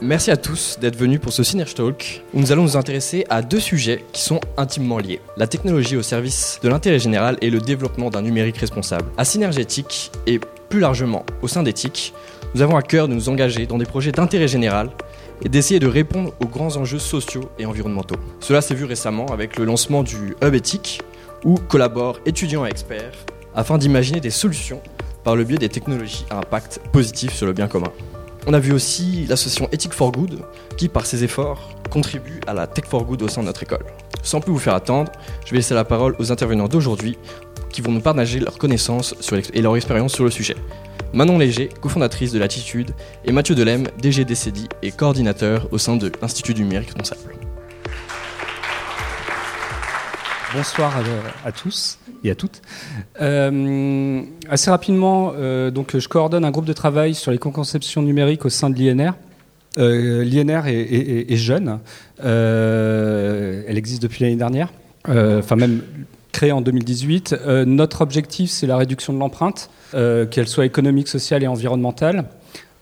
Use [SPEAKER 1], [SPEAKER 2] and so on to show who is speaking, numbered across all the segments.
[SPEAKER 1] Merci à tous d'être venus pour ce Synerge Talk où nous allons nous intéresser à deux sujets qui sont intimement liés. La technologie au service de l'intérêt général et le développement d'un numérique responsable. À Synergétique et plus largement au sein d'éthique, nous avons à cœur de nous engager dans des projets d'intérêt général et d'essayer de répondre aux grands enjeux sociaux et environnementaux. Cela s'est vu récemment avec le lancement du Hub éthique où collaborent étudiants et experts afin d'imaginer des solutions par le biais des technologies à impact positif sur le bien commun. On a vu aussi l'association Ethic for Good qui, par ses efforts, contribue à la Tech for Good au sein de notre école. Sans plus vous faire attendre, je vais laisser la parole aux intervenants d'aujourd'hui qui vont nous partager leurs connaissances et leur expérience sur le sujet. Manon Léger, cofondatrice de l'Attitude, et Mathieu Delem, DG DCDI et coordinateur au sein de l'Institut du numérique responsable.
[SPEAKER 2] Bonsoir à, tous et à toutes. Euh, assez rapidement, euh, donc, je coordonne un groupe de travail sur les conceptions numériques au sein de l'INR. Euh, L'INR est, jeune, elle existe depuis l'année dernière, enfin même créée en 2018. notre objectif, c'est la réduction de l'empreinte, qu'elle soit économique, sociale et environnementale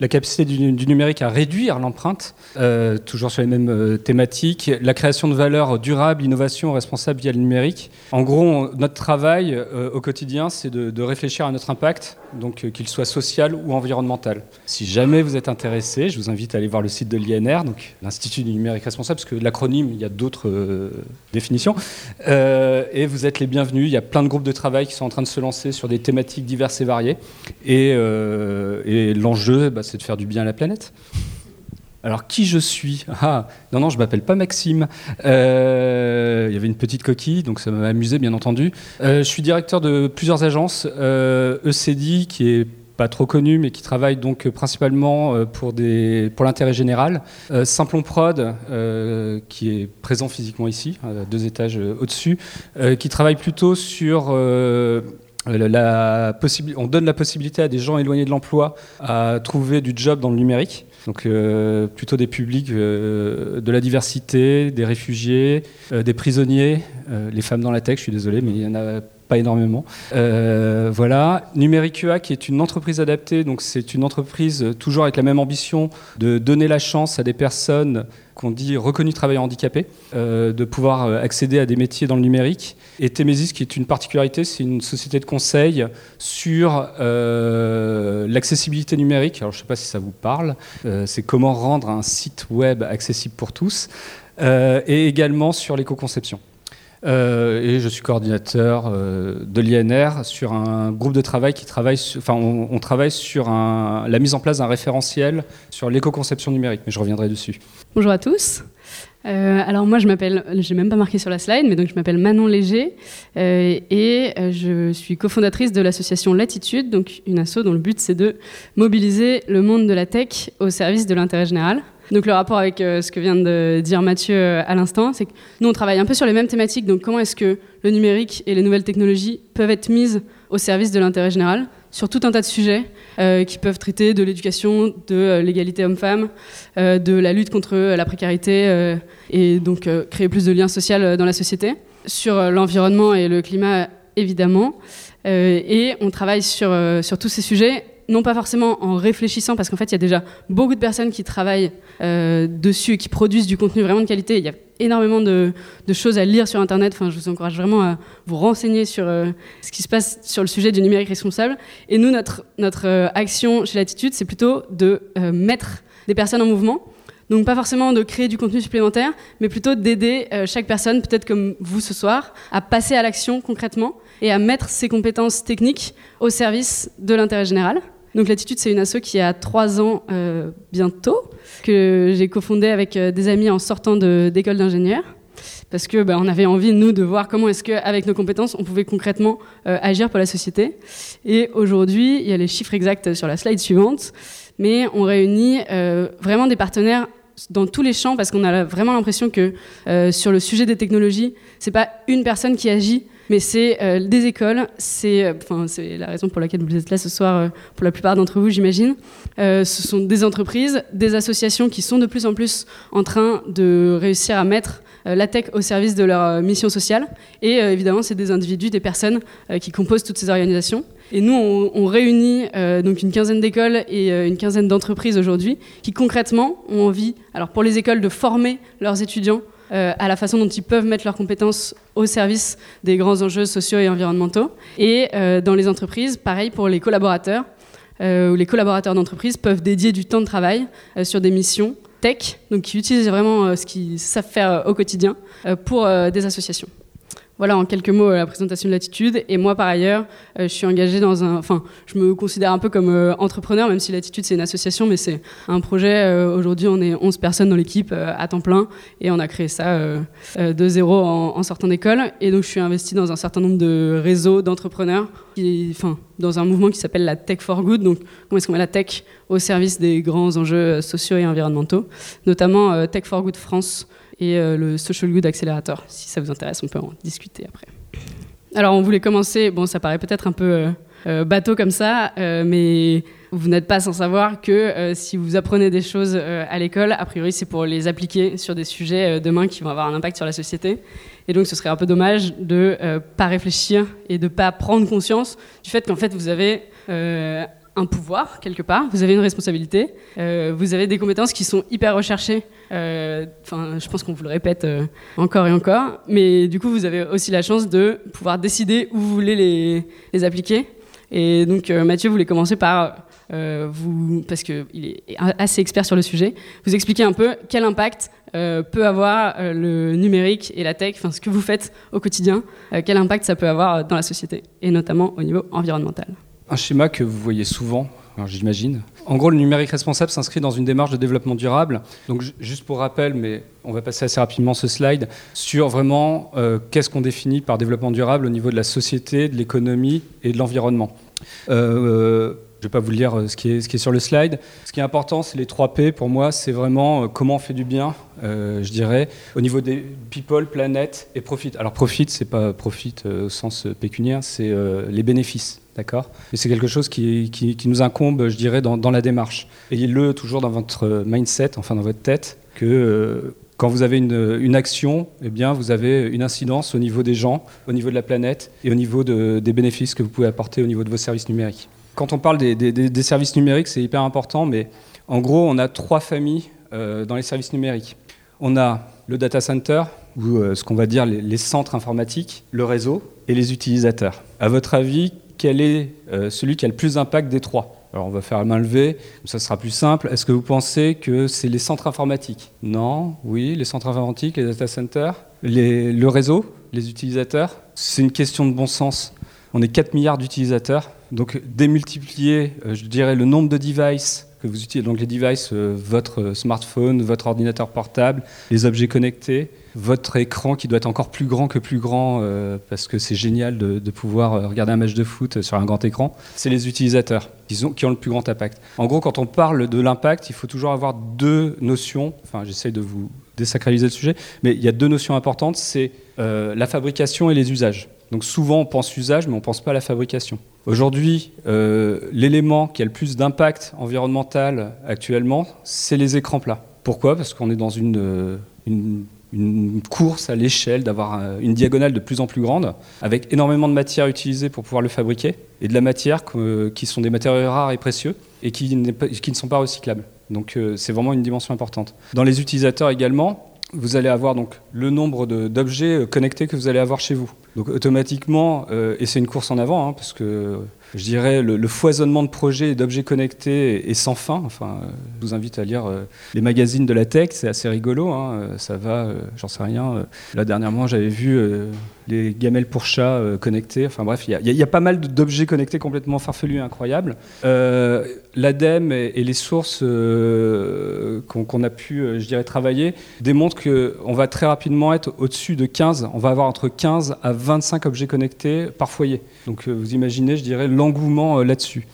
[SPEAKER 2] la capacité du, numérique à réduire l'empreinte, euh, toujours sur les mêmes euh, thématiques, la création de valeur durable, innovation responsable via le numérique. En gros, notre travail euh, au quotidien, c'est de, réfléchir à notre impact, donc qu'il soit social ou environnemental. Si jamais vous êtes intéressé, je vous invite à aller voir le site de l'INR, donc l'Institut du numérique responsable, parce que l'acronyme, il y a d'autres définitions. et vous êtes les bienvenus. Il y a plein de groupes de travail qui sont en train de se lancer sur des thématiques diverses et variées. Et, et l'enjeu, bah, c'est de faire du bien à la planète. Alors, qui je suis? Ah, non, non, je m'appelle pas Maxime. Euh, il y avait une petite coquille, donc ça m'a amusé, bien entendu. Euh, je suis directeur de plusieurs agences. Euh, ECD, qui est pas trop connu, mais qui travaille donc principalement pour, pour l'intérêt général. Simplon Prod, qui est présent physiquement ici, deux étages au-dessus, qui travaille plutôt sur euh, la on donne la possibilité à des gens éloignés de l'emploi à trouver du job dans le numérique. Donc euh, plutôt des publics euh, de la diversité, des réfugiés, des prisonniers, les femmes dans la tech, je suis désolé, mais il y en a pas énormément. voilà, Numérique qui est une entreprise adaptée, donc c'est une entreprise toujours avec la même ambition de donner la chance à des personnes qu'on dit reconnus travailleurs handicapés, de pouvoir accéder à des métiers dans le numérique et Temesis, qui est une particularité, c'est une société de conseil sur euh, l'accessibilité numérique. Alors, je ne sais pas si ça vous parle. Euh, c'est comment rendre un site web accessible pour tous. Euh, et également sur l'éco-conception. Et je suis coordinateur de l'INR sur un groupe de travail qui travaille, enfin, on, travaille sur la mise en place d'un référentiel sur l'éco-conception numérique, mais je reviendrai dessus.
[SPEAKER 3] Bonjour à tous. Euh, alors moi je m'appelle, j'ai même pas marqué sur la slide, mais donc je m'appelle Manon Léger euh, et euh, je suis cofondatrice de l'association Latitude, donc une asso dont le but c'est de mobiliser le monde de la tech au service de l'intérêt général. Donc le rapport avec ce que vient de dire Mathieu à l'instant, c'est que nous on travaille un peu sur les mêmes thématiques, donc comment est-ce que le numérique et les nouvelles technologies peuvent être mises au service de l'intérêt général sur tout un tas de sujets euh, qui peuvent traiter de l'éducation, de euh, l'égalité homme-femme, euh, de la lutte contre la précarité et donc créer plus de liens sociaux dans la société. Sur l'environnement et le climat, évidemment. et on travaille sur, sur tous ces sujets non pas forcément en réfléchissant, parce qu'en fait, il y a déjà beaucoup de personnes qui travaillent euh, dessus et qui produisent du contenu vraiment de qualité. Il y a énormément de, choses à lire sur Internet. Enfin, je vous encourage vraiment à vous renseigner sur euh, ce qui se passe sur le sujet du numérique responsable. Et nous, notre, notre euh, action chez Latitude, c'est plutôt de mettre des personnes en mouvement. Donc pas forcément de créer du contenu supplémentaire, mais plutôt d'aider chaque personne, peut-être comme vous ce soir, à passer à l'action concrètement et à mettre ses compétences techniques au service de l'intérêt général. Donc l'attitude, c'est une asso qui a trois ans euh, bientôt, que j'ai cofondée avec euh, des amis en sortant d'école d'ingénieur. Parce que bah, on avait envie, nous, de voir comment est-ce qu'avec nos compétences, on pouvait concrètement euh, agir pour la société. Et aujourd'hui, il y a les chiffres exacts sur la slide suivante, mais on réunit vraiment des partenaires dans tous les champs parce qu'on a vraiment l'impression que sur le sujet des technologies, c'est pas une personne qui agit, mais c'est des écoles, c'est enfin c'est la raison pour laquelle vous êtes là ce soir pour la plupart d'entre vous, j'imagine. ce sont des entreprises, des associations qui sont de plus en plus en train de réussir à mettre la tech au service de leur mission sociale. Et évidemment, c'est des individus, des personnes qui composent toutes ces organisations. Et nous, on, réunit euh, donc une quinzaine d'écoles et euh, une quinzaine d'entreprises aujourd'hui qui concrètement ont envie, alors pour les écoles, de former leurs étudiants euh, à la façon dont ils peuvent mettre leurs compétences au service des grands enjeux sociaux et environnementaux. Et dans les entreprises, pareil pour les collaborateurs, où les collaborateurs d'entreprise peuvent dédier du temps de travail sur des missions tech, donc qui utilisent vraiment ce qu'ils savent faire au quotidien pour des associations. Voilà en quelques mots euh, la présentation de l'attitude. Et moi, par ailleurs, euh, je suis engagée dans un. Enfin, je me considère un peu comme euh, entrepreneur, même si l'attitude c'est une association, mais c'est un projet. Aujourd'hui, on est 11 personnes dans l'équipe à temps plein et on a créé ça de zéro en, sortant d'école. Et donc, je suis investie dans un certain nombre de réseaux d'entrepreneurs, enfin, dans un mouvement qui s'appelle la Tech for Good. Donc, comment est-ce qu'on met la tech au service des grands enjeux sociaux et environnementaux, notamment Tech for Good France et euh, le Social Good Accelerator. Si ça vous intéresse, on peut en discuter après. Alors, on voulait commencer, bon, ça paraît peut-être un peu euh, euh, bateau comme ça, mais vous n'êtes pas sans savoir que si vous apprenez des choses à l'école, a priori, c'est pour les appliquer sur des sujets demain qui vont avoir un impact sur la société. Et donc, ce serait un peu dommage de ne pas réfléchir et de ne pas prendre conscience du fait qu'en fait, vous avez un pouvoir quelque part, vous avez une responsabilité, euh, vous avez des compétences qui sont hyper recherchées. Euh, enfin, je pense qu'on vous le répète euh, encore et encore, mais du coup, vous avez aussi la chance de pouvoir décider où vous voulez les, appliquer. Et donc, Mathieu voulait commencer par vous, parce qu'il est assez expert sur le sujet, vous expliquer un peu quel impact peut avoir le numérique et la tech, enfin ce que vous faites au quotidien, quel impact ça peut avoir dans la société, et notamment au niveau environnemental.
[SPEAKER 2] Un schéma que vous voyez souvent, j'imagine. En gros, le numérique responsable s'inscrit dans une démarche de développement durable. Donc, juste pour rappel, mais on va passer assez rapidement ce slide, sur vraiment euh, qu'est-ce qu'on définit par développement durable au niveau de la société, de l'économie et de l'environnement. Euh, je ne vais pas vous lire euh, ce qui, est, ce qui est sur le slide. Ce qui est important, c'est les 3 P. Pour moi, c'est vraiment comment on fait du bien, je dirais, au niveau des people, planète et profit. Alors, profit, c'est pas profit au sens pécuniaire, c'est les bénéfices. D'accord Et c'est quelque chose qui, qui, nous incombe, je dirais, dans, la démarche. Ayez-le toujours dans votre mindset, enfin dans votre tête, que euh, quand vous avez une, une, action, eh bien, vous avez une incidence au niveau des gens, au niveau de la planète et au niveau de, des bénéfices que vous pouvez apporter au niveau de vos services numériques. Quand on parle des, des, services numériques, c'est hyper important, mais en gros, on a trois familles euh, dans les services numériques. On a le data center, ou euh, ce qu'on va dire les, les centres informatiques, le réseau et les utilisateurs. À votre avis, quel est euh, celui qui a le plus d'impact des trois alors on va faire la main levée, ça sera plus simple. Est-ce que vous pensez que c'est les centres informatiques? Non, oui, les centres informatiques, les data centers, le réseau, les utilisateurs? C'est une question de bon sens. On est 4 milliards d'utilisateurs, donc démultiplier, euh, je dirais, le nombre de devices que vous utilisez, donc les devices, euh, votre smartphone, votre ordinateur portable, les objets connectés, votre écran qui doit être encore plus grand que plus grand, euh, parce que c'est génial de, pouvoir euh, regarder un match de foot sur un grand écran, c'est les utilisateurs qui ont, le plus grand impact. En gros, quand on parle de l'impact, il faut toujours avoir deux notions, enfin j'essaye de vous désacraliser le sujet, mais il y a deux notions importantes, c'est la fabrication et les usages. Donc souvent on pense usage, mais on ne pense pas à la fabrication. Aujourd'hui, l'élément qui a le plus d'impact environnemental actuellement, c'est les écrans plats. Pourquoi? Parce qu'on est dans une, une course à l'échelle, d'avoir une diagonale de plus en plus grande, avec énormément de matières utilisées pour pouvoir le fabriquer, et de la matière qui sont des matériaux rares et précieux, et qui, ne sont pas recyclables. Donc euh, c'est vraiment une dimension importante. Dans les utilisateurs également, vous allez avoir donc le nombre d'objets euh, connectés que vous allez avoir chez vous. Donc automatiquement, euh, et c'est une course en avant, hein, parce que je dirais, le, foisonnement de projets et d'objets connectés est, sans fin. Enfin, euh, je vous invite à lire les magazines de la tech, c'est assez rigolo. Hein. Ça va, j'en sais rien. là, dernièrement, j'avais vu les gamelles pour chats connectés. Enfin bref, il y, a pas mal d'objets connectés complètement farfelus et incroyables. L'ADEME et, les sources qu'on a pu, je dirais, travailler démontrent qu'on va très rapidement être au-dessus de 15. On va avoir entre 15 à 25 objets connectés par foyer. Donc vous imaginez, je dirais, l'enjeu d'engouement là-dessus.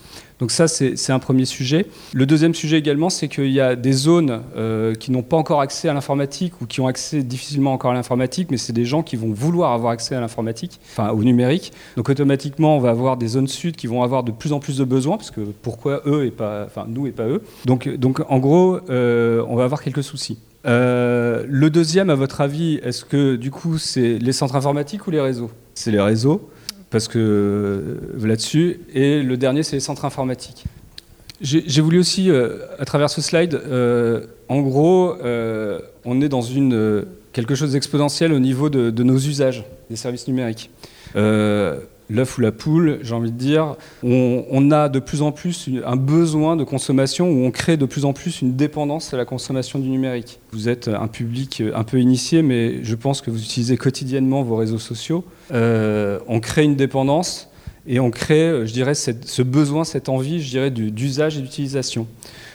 [SPEAKER 2] Donc ça, c'est un premier sujet. Le deuxième sujet également, c'est qu'il y a des zones euh, qui n'ont pas encore accès à l'informatique ou qui ont accès difficilement encore à l'informatique, mais c'est des gens qui vont vouloir avoir accès à l'informatique, enfin au numérique. Donc automatiquement, on va avoir des zones sud qui vont avoir de plus en plus de besoins, parce que pourquoi eux et pas, enfin nous et pas eux. Donc, donc en gros, euh, on va avoir quelques soucis. Euh, le deuxième, à votre avis, est-ce que du coup c'est les centres informatiques ou les réseaux? C'est les réseaux parce que euh, là-dessus. Et le dernier, c'est les centres informatiques. J'ai voulu aussi, euh, à travers ce slide, euh, en gros, on est dans une, quelque chose d'exponentiel au niveau de, de, nos usages des services numériques l'œuf ou la poule, j'ai envie de dire, on, a de plus en plus un besoin de consommation où on crée de plus en plus une dépendance à la consommation du numérique. Vous êtes un public un peu initié, mais je pense que vous utilisez quotidiennement vos réseaux sociaux. Euh, on crée une dépendance et on crée, je dirais, ce besoin, cette envie, je dirais, d'usage et d'utilisation.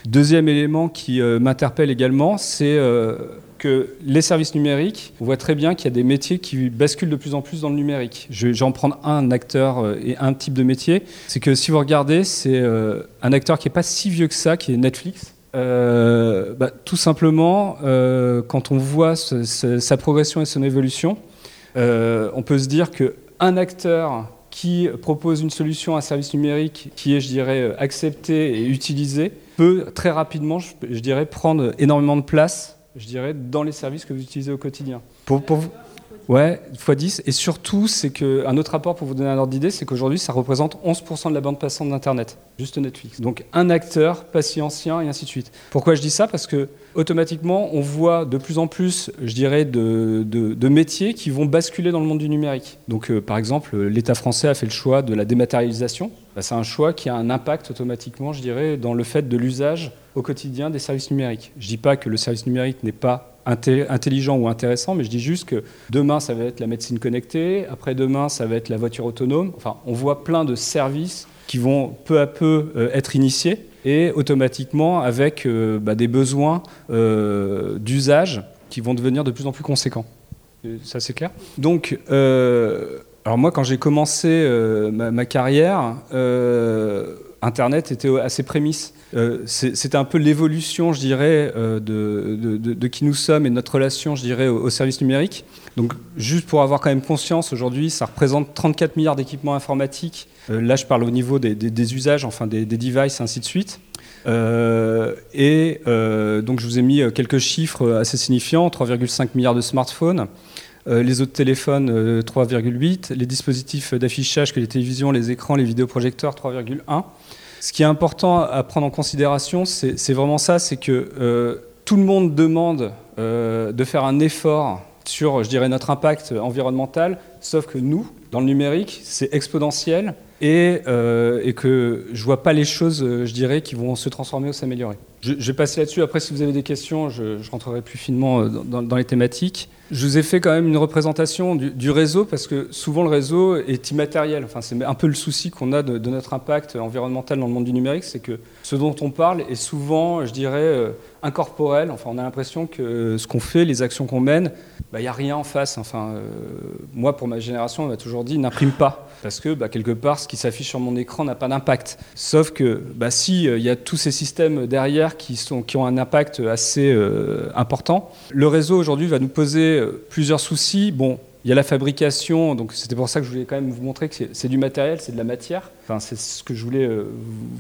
[SPEAKER 2] Deuxième élément qui euh, m'interpelle également, c'est euh, que les services numériques, on voit très bien qu'il y a des métiers qui basculent de plus en plus dans le numérique. Je, vais en prendre un acteur euh, et un type de métier. C'est que si vous regardez, c'est euh, un acteur qui n'est pas si vieux que ça, qui est Netflix. Euh, bah, tout simplement, quand on voit sa progression et son évolution, on peut se dire qu'un acteur qui propose une solution, un service numérique qui est, je dirais, accepté et utilisé, peut très rapidement, je dirais, prendre énormément de place je dirais, dans les services que vous utilisez au quotidien. Pour, pour vous Ouais, x10. Et surtout, c'est qu'un autre rapport pour vous donner un ordre d'idée, c'est qu'aujourd'hui, ça représente 11% de la bande passante d'Internet, juste Netflix. Donc un acteur, pas si ancien, et ainsi de suite. Pourquoi je dis ça? Parce que automatiquement, on voit de plus en plus, je dirais, de, métiers qui vont basculer dans le monde du numérique. Donc, euh, par exemple, l'État français a fait le choix de la dématérialisation. Bah, c'est un choix qui a un impact automatiquement, je dirais, dans le fait de l'usage au quotidien des services numériques. Je ne dis pas que le service numérique n'est pas intelligent ou intéressant, mais je dis juste que demain, ça va être la médecine connectée, après-demain, ça va être la voiture autonome. Enfin, on voit plein de services qui vont peu à peu euh, être initiés et automatiquement avec euh, bah, des besoins euh, d'usage qui vont devenir de plus en plus conséquents. Ça, c'est clair Donc, alors moi, quand j'ai commencé ma, carrière, Internet était à ses prémices. Euh, c'était un peu l'évolution, je dirais, euh, de, qui nous sommes et de notre relation, je dirais, au, service numérique. Donc, juste pour avoir quand même conscience, aujourd'hui, ça représente 34 milliards d'équipements informatiques. Euh, là, je parle au niveau des, usages, enfin des, devices, ainsi de suite. et donc, je vous ai mis quelques chiffres assez signifiants 3,5 milliards de smartphones. Les autres téléphones, 3,8. Les dispositifs d'affichage que les télévisions, les écrans, les vidéoprojecteurs, 3,1. Ce qui est important à prendre en considération, c'est vraiment ça, c'est que euh, tout le monde demande euh, de faire un effort sur, je dirais, notre impact environnemental, sauf que nous, dans le numérique, c'est exponentiel et, euh, et, que je vois pas les choses, je dirais, qui vont se transformer ou s'améliorer. Je, vais passer là-dessus. Après, si vous avez des questions, je, rentrerai plus finement dans les thématiques. Je vous ai fait quand même une représentation du, réseau parce que souvent le réseau est immatériel. Enfin, c'est un peu le souci qu'on a de, notre impact environnemental dans le monde du numérique, c'est que ce dont on parle est souvent, je dirais, euh, incorporel. Enfin, on a l'impression que ce qu'on fait, les actions qu'on mène, il bah, n'y a rien en face. Enfin, euh, moi, pour ma génération, on m'a toujours dit n'imprime pas parce que bah, quelque part, ce qui s'affiche sur mon écran n'a pas d'impact. Sauf que bah, si il euh, y a tous ces systèmes derrière qui, sont, qui ont un impact assez important, le réseau aujourd'hui va nous poser euh, plusieurs soucis. Bon, il y a la fabrication, donc c'était pour ça que je voulais quand même vous montrer que c'est du matériel, c'est de la matière. Enfin, c'est ce que je voulais euh,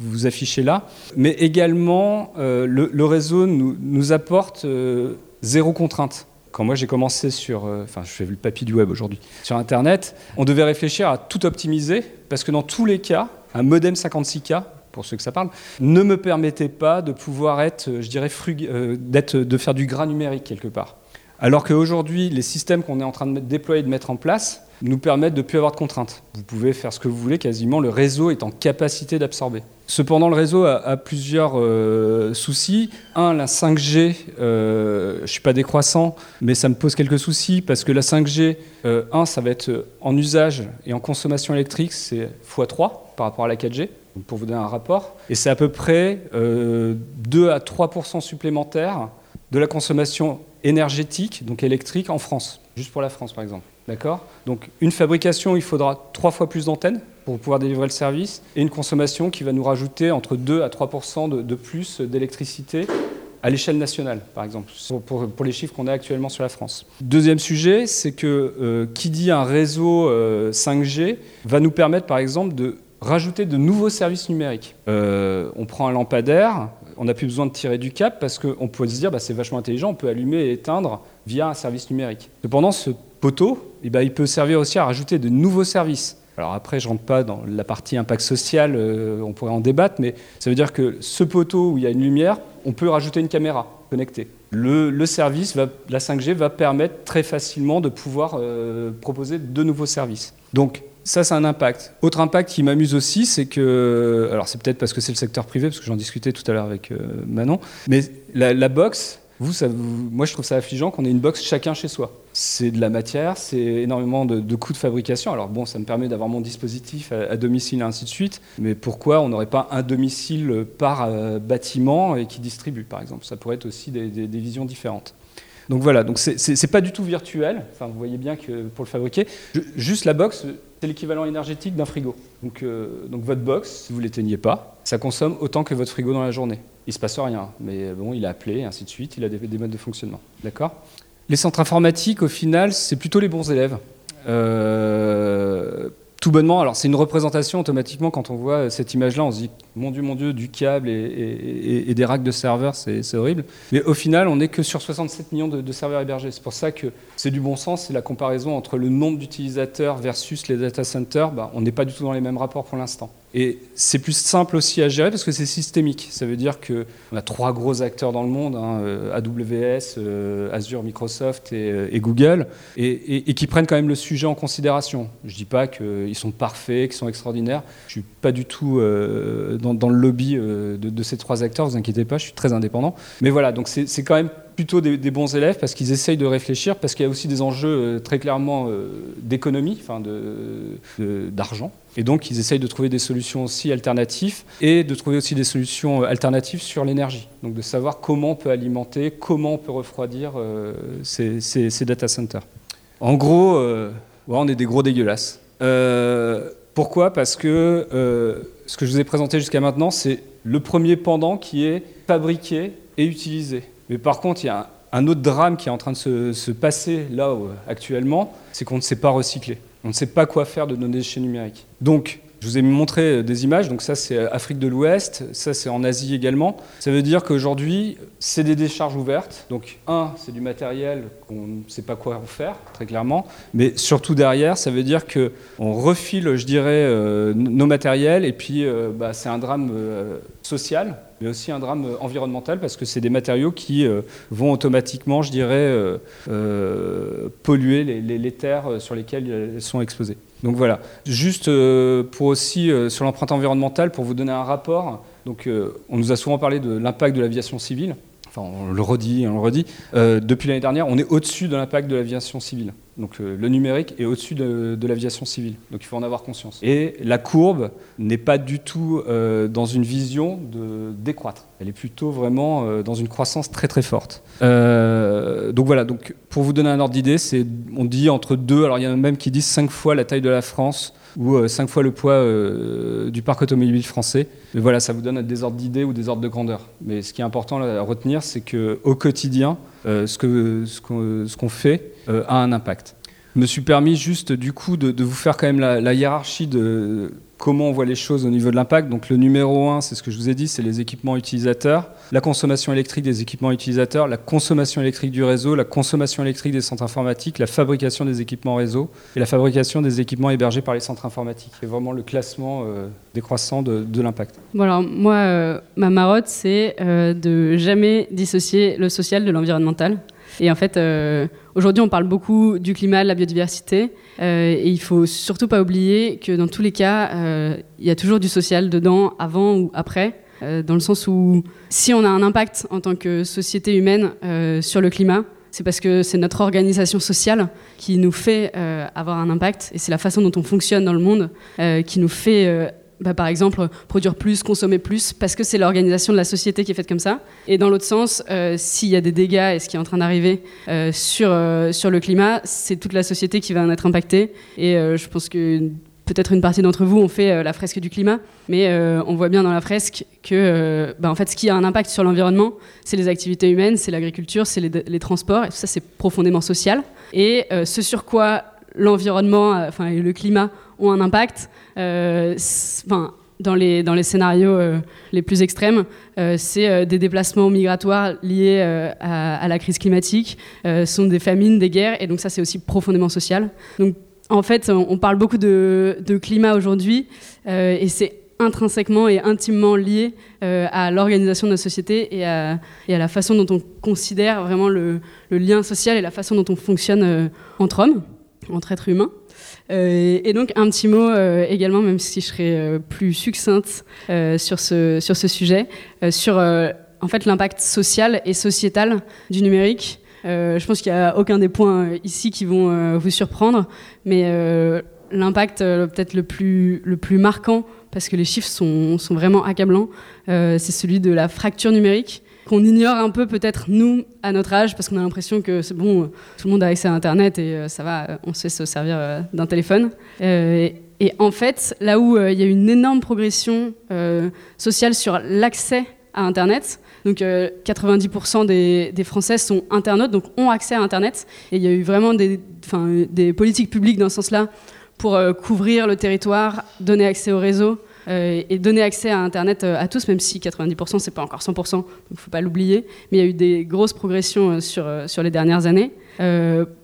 [SPEAKER 2] vous afficher là. Mais également, euh, le, réseau nous, apporte zéro contrainte. Quand moi j'ai commencé sur, enfin je fais le papier du web aujourd'hui, sur Internet, on devait réfléchir à tout optimiser parce que dans tous les cas, un modem 56K, pour ceux que ça parle, ne me permettait pas de pouvoir être, je dirais, de faire du gras numérique quelque part. Alors qu'aujourd'hui, les systèmes qu'on est en train de déployer et de mettre en place nous permettent de ne plus avoir de contraintes. Vous pouvez faire ce que vous voulez, quasiment le réseau est en capacité d'absorber. Cependant, le réseau a, plusieurs euh, soucis. Un, la 5G, euh, je ne suis pas décroissant, mais ça me pose quelques soucis parce que la 5G, euh, un, ça va être en usage et en consommation électrique, c'est x3 par rapport à la 4G, pour vous donner un rapport. Et c'est à peu près 2 à 3% supplémentaires de la consommation énergétique, donc électrique, en France, juste pour la France par exemple. D'accord? Donc une fabrication, il faudra trois fois plus d'antennes pour pouvoir délivrer le service, et une consommation qui va nous rajouter entre 2 à 3 de, de plus d'électricité à l'échelle nationale, par exemple, pour, les chiffres qu'on a actuellement sur la France. Deuxième sujet, c'est que euh, qui dit un réseau 5G euh, va nous permettre, par exemple, de rajouter de nouveaux services numériques. Euh, on prend un lampadaire, on n'a plus besoin de tirer du cap parce qu'on peut se dire bah, c'est vachement intelligent, on peut allumer et éteindre via un service numérique. Cependant, ce poteau, eh ben, il peut servir aussi à rajouter de nouveaux services. Alors après, je rentre pas dans la partie impact social, euh, on pourrait en débattre, mais ça veut dire que ce poteau où il y a une lumière, on peut rajouter une caméra connectée. Le, service, la 5G, va permettre très facilement de pouvoir euh, proposer de nouveaux services. Donc ça, c'est un impact. Autre impact qui m'amuse aussi, c'est que, alors c'est peut-être parce que c'est le secteur privé, parce que j'en discutais tout à l'heure avec euh, Manon, mais la, la box, vous, moi, je trouve ça affligeant qu'on ait une box chacun chez soi. C'est de la matière, c'est énormément de, coûts de fabrication. Alors bon, ça me permet d'avoir mon dispositif à, domicile et ainsi de suite. Mais pourquoi on n'aurait pas un domicile par euh, bâtiment et qui distribue, par exemple? Ça pourrait être aussi des, des visions différentes. Donc voilà, donc c'est pas du tout virtuel. Enfin, vous voyez bien que pour le fabriquer, juste la box, c'est l'équivalent énergétique d'un frigo. Donc, euh, votre box, si vous l'éteignez pas, ça consomme autant que votre frigo dans la journée il ne se passe rien. Mais bon, il a appelé, ainsi de suite, il a des, modes de fonctionnement. D'accord? Les centres informatiques, au final, c'est plutôt les bons élèves. Euh, tout bonnement, alors c'est une représentation automatiquement quand on voit cette image-là, on se dit mon Dieu, mon Dieu, du câble et, des racks de serveurs, c'est horrible. Mais au final, on n'est que sur 67 millions de, serveurs hébergés. C'est pour ça que c'est du bon sens, c'est la comparaison entre le nombre d'utilisateurs versus les data centers. Bah, on n'est pas du tout dans les mêmes rapports pour l'instant. Et c'est plus simple aussi à gérer parce que c'est systémique. Ça veut dire qu'on a trois gros acteurs dans le monde, hein, euh, AWS, euh, Azure, Microsoft et, euh, Google, et, qui prennent quand même le sujet en considération. Je ne dis pas qu'ils sont parfaits, qu'ils sont extraordinaires. Je ne suis pas du tout dans, le lobby de, ces trois acteurs, vous inquiétez pas, je suis très indépendant. Mais voilà, donc c'est quand même plutôt des, bons élèves parce qu'ils essayent de réfléchir, parce qu'il y a aussi des enjeux très clairement d'économie, enfin d'argent. Et donc, ils essayent de trouver des solutions aussi alternatives et de trouver aussi des solutions euh, alternatives sur l'énergie. Donc, de savoir comment on peut alimenter, comment on peut refroidir euh, ces, data centers. En gros, euh, on est des gros dégueulasses. Pourquoi Parce que ce que je vous ai présenté jusqu'à maintenant, c'est le premier pendant qui est fabriqué et utilisé. Mais par contre, il y a un, autre drame qui est en train de se, se passer là actuellement, c'est qu'on ne sait pas recycler. On ne sait pas quoi faire de nos déchets numériques. Je vous ai montré des images, donc ça c'est Afrique de l'Ouest, ça c'est en Asie également. Ça veut dire qu'aujourd'hui, c'est des décharges ouvertes. Donc, un, c'est du matériel qu'on ne sait pas quoi en faire, très clairement. Mais surtout derrière, ça veut dire qu'on refile, je dirais, euh, nos matériels, et puis euh, bah, c'est un drame euh, social, mais aussi un drame environnemental, parce que c'est des matériaux qui vont automatiquement, je dirais, polluer les, les terres sur lesquelles elles sont exposées. Donc voilà, juste euh, pour aussi euh, sur l'empreinte environnementale, pour vous donner un rapport, donc, euh, on nous a souvent parlé de l'impact de l'aviation civile, enfin on le redit, on le redit, depuis l'année dernière, on est au-dessus de l'impact de l'aviation civile. Donc le numérique est au-dessus de, l'aviation civile. Donc il faut en avoir conscience. Et la courbe n'est pas du tout dans une vision de décroître. Elle est plutôt vraiment dans une croissance très très forte. donc voilà, donc pour vous donner un ordre d'idée, c'est on dit entre deux, alors il y en a même qui disent cinq fois la taille de la France ou cinq fois le poids du parc automobile français. Mais voilà, ça vous donne des ordres d'idées ou des ordres de grandeur. Mais ce qui est important à retenir, c'est qu'au quotidien, ce qu'on ce fait a un impact. Je me suis permis juste du coup de, vous faire quand même la hiérarchie de comment on voit les choses au niveau de l'impact. Donc le numéro 1, c'est ce que je vous ai dit, c'est les équipements utilisateurs, la consommation électrique des équipements utilisateurs, la consommation électrique du réseau, la consommation électrique des centres informatiques, la fabrication des équipements réseau et la fabrication des équipements hébergés par les centres informatiques. C'est vraiment le classement euh, décroissant de, l'impact.
[SPEAKER 3] Bon moi, euh, ma marotte, c'est euh, de jamais dissocier le social de l'environnemental. Et en fait, euh, aujourd'hui, on parle beaucoup du climat, de la biodiversité, euh, et il faut surtout pas oublier que dans tous les cas, euh, il y a toujours du social dedans, avant ou après, dans le sens où si on a un impact en tant que société humaine sur le climat, c'est parce que c'est notre organisation sociale qui nous fait avoir un impact, et c'est la façon dont on fonctionne dans le monde qui nous fait bah, par exemple, produire plus, consommer plus, parce que c'est l'organisation de la société qui est faite comme ça. Et dans l'autre sens, euh, s'il y a des dégâts et ce qui est en train d'arriver euh, sur, euh, sur le climat, c'est toute la société qui va en être impactée. Et je pense que peut-être une partie d'entre vous ont fait la fresque du climat, mais on voit bien dans la fresque que bah, en fait, ce qui a un impact sur l'environnement, c'est les activités humaines, c'est l'agriculture, c'est les, transports, et tout ça, c'est profondément social. Et ce sur quoi l'environnement, et le climat ont un impact, enfin, dans les, dans les scénarios euh, les plus extrêmes, euh, c'est euh, des déplacements migratoires liés à, la crise climatique, sont des famines, des guerres, et donc ça c'est aussi profondément social. Donc en fait, on parle beaucoup de, climat aujourd'hui, et c'est intrinsèquement et intimement lié à l'organisation de notre société et à, la façon dont on considère vraiment le, lien social et la façon dont on fonctionne entre hommes, entre êtres humains. Euh, et donc un petit mot euh, également, même si je serais euh, plus succincte sur, ce, sur ce sujet, sur en fait l'impact social et sociétal du numérique. je pense qu'il n'y a aucun des points ici qui vont vous surprendre, mais l'impact peut-être le plus, le plus marquant, parce que les chiffres sont, sont vraiment accablants, c'est celui de la fracture numérique qu'on ignore un peu peut-être nous à notre âge parce qu'on a l'impression que c'est bon, tout le monde a accès à Internet et euh, ça va, on sait se servir euh, d'un téléphone. Euh, et, en fait, là où il y a une énorme progression sociale sur l'accès à Internet, donc 90% des, des, Français sont internautes, donc ont accès à Internet. Et il y a eu vraiment des, politiques publiques dans ce sens-là pour couvrir le territoire, donner accès au réseau, et donner accès à Internet euh, à tous, même si 90% c'est pas encore 100%, donc faut pas l'oublier. Mais il y a eu des grosses progressions euh, sur, sur les dernières années.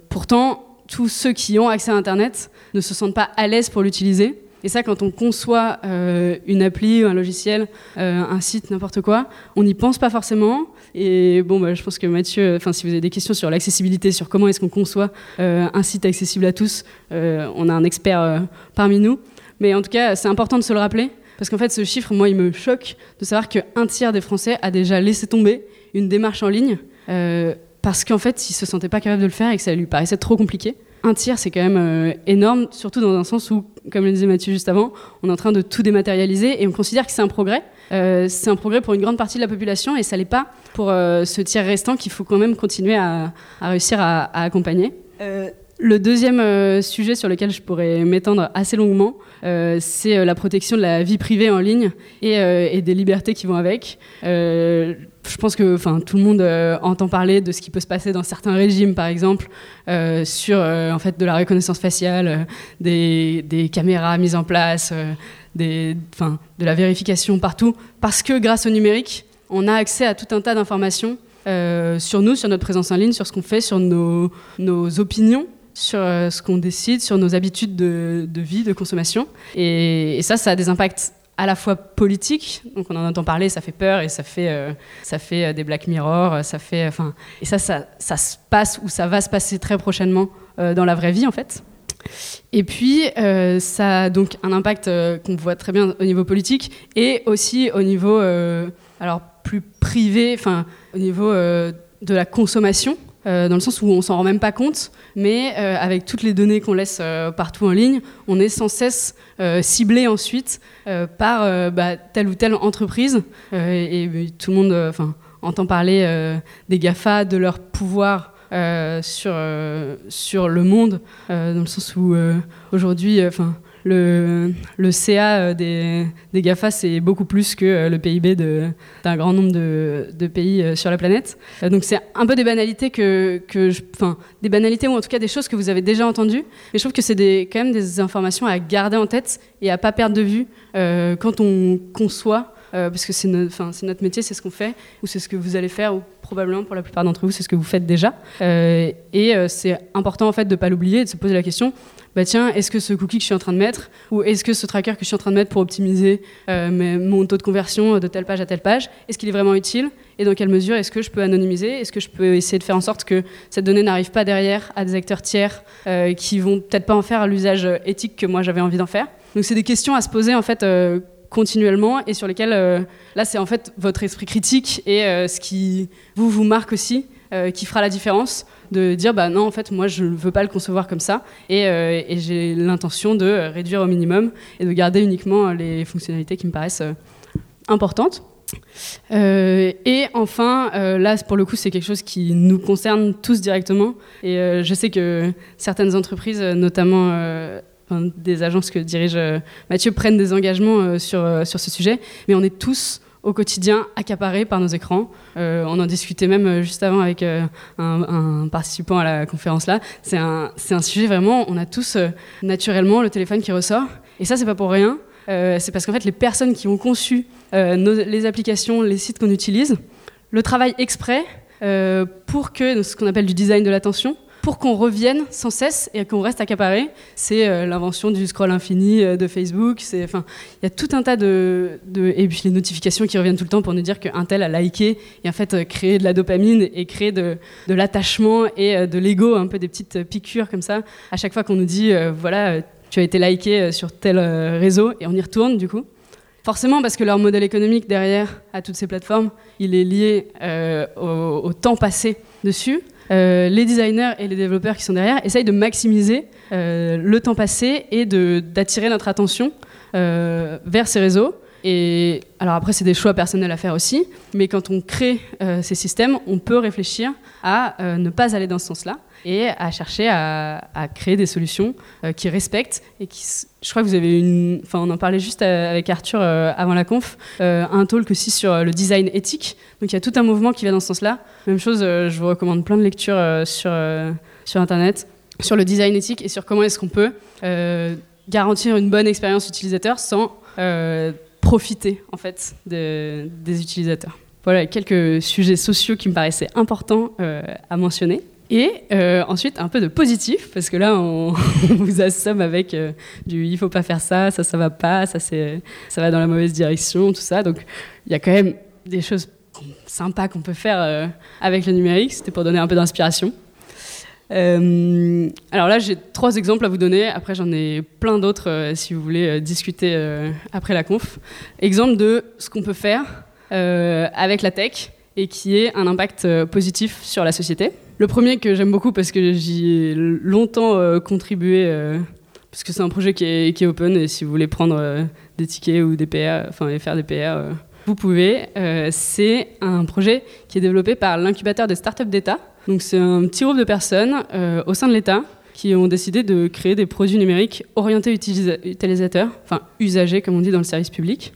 [SPEAKER 3] pourtant, tous ceux qui ont accès à Internet ne se sentent pas à l'aise pour l'utiliser. Et ça, quand on conçoit une appli, un logiciel, un site, n'importe quoi, on n'y pense pas forcément. Et bon, bah, je pense que Mathieu, enfin, si vous avez des questions sur l'accessibilité, sur comment est-ce qu'on conçoit un site accessible à tous, on a un expert parmi nous. Mais en tout cas, c'est important de se le rappeler, parce qu'en fait, ce chiffre, moi, il me choque de savoir qu'un tiers des Français a déjà laissé tomber une démarche en ligne, euh, parce qu'en fait, il se sentait pas capable de le faire et que ça lui paraissait trop compliqué. Un tiers, c'est quand même euh, énorme, surtout dans un sens où, comme le disait Mathieu juste avant, on est en train de tout dématérialiser et on considère que c'est un progrès. Euh, c'est un progrès pour une grande partie de la population et ça l'est pas pour ce tiers restant qu'il faut quand même continuer à, réussir à, à accompagner. Le deuxième euh, sujet sur lequel je pourrais m'étendre assez longuement, euh, c'est euh, la protection de la vie privée en ligne et, des libertés qui vont avec. je pense que tout le monde entend parler de ce qui peut se passer dans certains régimes, par exemple, sur en fait, de la reconnaissance faciale, des, caméras mises en place, de la vérification partout, parce que grâce au numérique, on a accès à tout un tas d'informations sur nous, sur notre présence en ligne, sur ce qu'on fait, sur nos opinions sur euh, ce qu'on décide, sur nos habitudes de, vie, de consommation. Et, ça, ça a des impacts à la fois politiques, donc on en entend parler, ça fait peur et ça fait, euh, ça fait euh, des Black Mirror, ça fait, enfin, et ça, ça, ça, se passe ou ça va se passer très prochainement dans la vraie vie en fait. Et puis, ça a donc un impact qu'on voit très bien au niveau politique et aussi au niveau, alors plus privé, enfin, au niveau de la consommation. Euh, dans le sens où on s'en rend même pas compte, mais euh, avec toutes les données qu'on laisse euh, partout en ligne, on est sans cesse ciblé ensuite par bah, telle ou telle entreprise, et, tout le monde enfin, entend parler des GAFA, de leur pouvoir sur, sur le monde, dans le sens où aujourd'hui, enfin le, CA euh, des, GAFA, c'est beaucoup plus que euh, le PIB d'un grand nombre de, pays euh, sur la planète. Donc c'est un peu des banalités que, que enfin, des banalités ou en tout cas des choses que vous avez déjà entendues. Mais je trouve que c'est quand même des informations à garder en tête et à pas perdre de vue quand on conçoit parce que c'est notre métier, c'est ce qu'on fait, ou c'est ce que vous allez faire, ou probablement pour la plupart d'entre vous, c'est ce que vous faites déjà. et c'est important en fait de ne pas l'oublier, de se poser la question bah tiens, est-ce que ce cookie que je suis en train de mettre, ou est-ce que ce tracker que je suis en train de mettre pour optimiser euh, mon taux de conversion de telle page à telle page, est-ce qu'il est vraiment utile Et dans quelle mesure est-ce que je peux anonymiser Est-ce que je peux essayer de faire en sorte que cette donnée n'arrive pas derrière à des acteurs tiers euh, qui vont peut-être pas en faire l'usage éthique que moi j'avais envie d'en faire Donc c'est des questions à se poser en fait euh, continuellement et sur lesquelles là c'est en fait votre esprit critique et ce qui vous vous marque aussi qui fera la différence de dire bah non en fait moi je ne veux pas le concevoir comme ça et, euh, j'ai l'intention de réduire au minimum et de garder uniquement les fonctionnalités qui me paraissent euh, importantes. Euh, et enfin, là pour le coup c'est quelque chose qui nous concerne tous directement et je sais que certaines entreprises, notamment des agences que dirige Mathieu prennent des engagements sur, sur ce sujet, mais on est tous au quotidien accaparés par nos écrans. on en discutait même juste avant avec un, un, participant à la conférence là. C'est un, un, sujet vraiment, on a tous naturellement le téléphone qui ressort. Et ça, c'est pas pour rien. c'est parce qu'en fait, les personnes qui ont conçu les applications, les sites qu'on utilise, le travail exprès pour que ce qu'on appelle du design de l'attention, pour qu'on revienne sans cesse et qu'on reste accaparé. C'est euh, l'invention du scroll infini euh, de Facebook. Il y a tout un tas de, et puis les notifications qui reviennent tout le temps pour nous dire qu'un tel a liké et en fait euh, créer de la dopamine et créer de, de l'attachement et de l'ego, un peu des petites piqûres comme ça. À chaque fois qu'on nous dit, voilà, tu as été liké sur tel réseau et on y retourne du coup. Forcément, parce que leur modèle économique derrière à toutes ces plateformes, il est lié au, temps passé dessus. Euh, les designers et les développeurs qui sont derrière essayent de maximiser euh, le temps passé et d'attirer notre attention euh, vers ces réseaux. Et alors après, c'est des choix personnels à faire aussi, mais quand on crée ces systèmes, on peut réfléchir à ne pas aller dans ce sens-là et à chercher à, créer des solutions euh, qui respectent et. Je crois que vous avez une. Enfin, on en parlait juste euh, avec Arthur euh, avant la conf, un talk aussi sur le design éthique. Donc il y a tout un mouvement qui va dans ce sens-là. Même chose, je vous recommande plein de lectures sur, sur Internet sur le design éthique et sur comment est-ce qu'on peut garantir une bonne expérience utilisateur sans profiter en fait des utilisateurs. Voilà quelques sujets sociaux qui me paraissaient importants à mentionner. Et euh, ensuite, un peu de positif, parce que là, on, vous assomme avec euh, du il faut pas faire ça, ça, ça va pas, ça, ça va dans la mauvaise direction, tout ça. Donc, il y a quand même des choses sympas qu'on peut faire euh, avec le numérique. C'était pour donner un peu d'inspiration. Alors là, j'ai trois exemples à vous donner. Après, j'en ai plein d'autres si vous voulez discuter après la conf. Exemple de ce qu'on peut faire avec la tech et qui ait un impact positif sur la société. Le premier que j'aime beaucoup parce que j'y ai longtemps euh, contribué, euh, parce que c'est un projet qui est, est, open et si vous voulez prendre euh, des tickets ou des PR, enfin et faire des PR, vous pouvez. c'est un projet qui est développé par l'incubateur des startups d'État. Donc c'est un petit groupe de personnes au sein de l'État qui ont décidé de créer des produits numériques orientés utilisateurs, enfin usagers comme on dit dans le service public.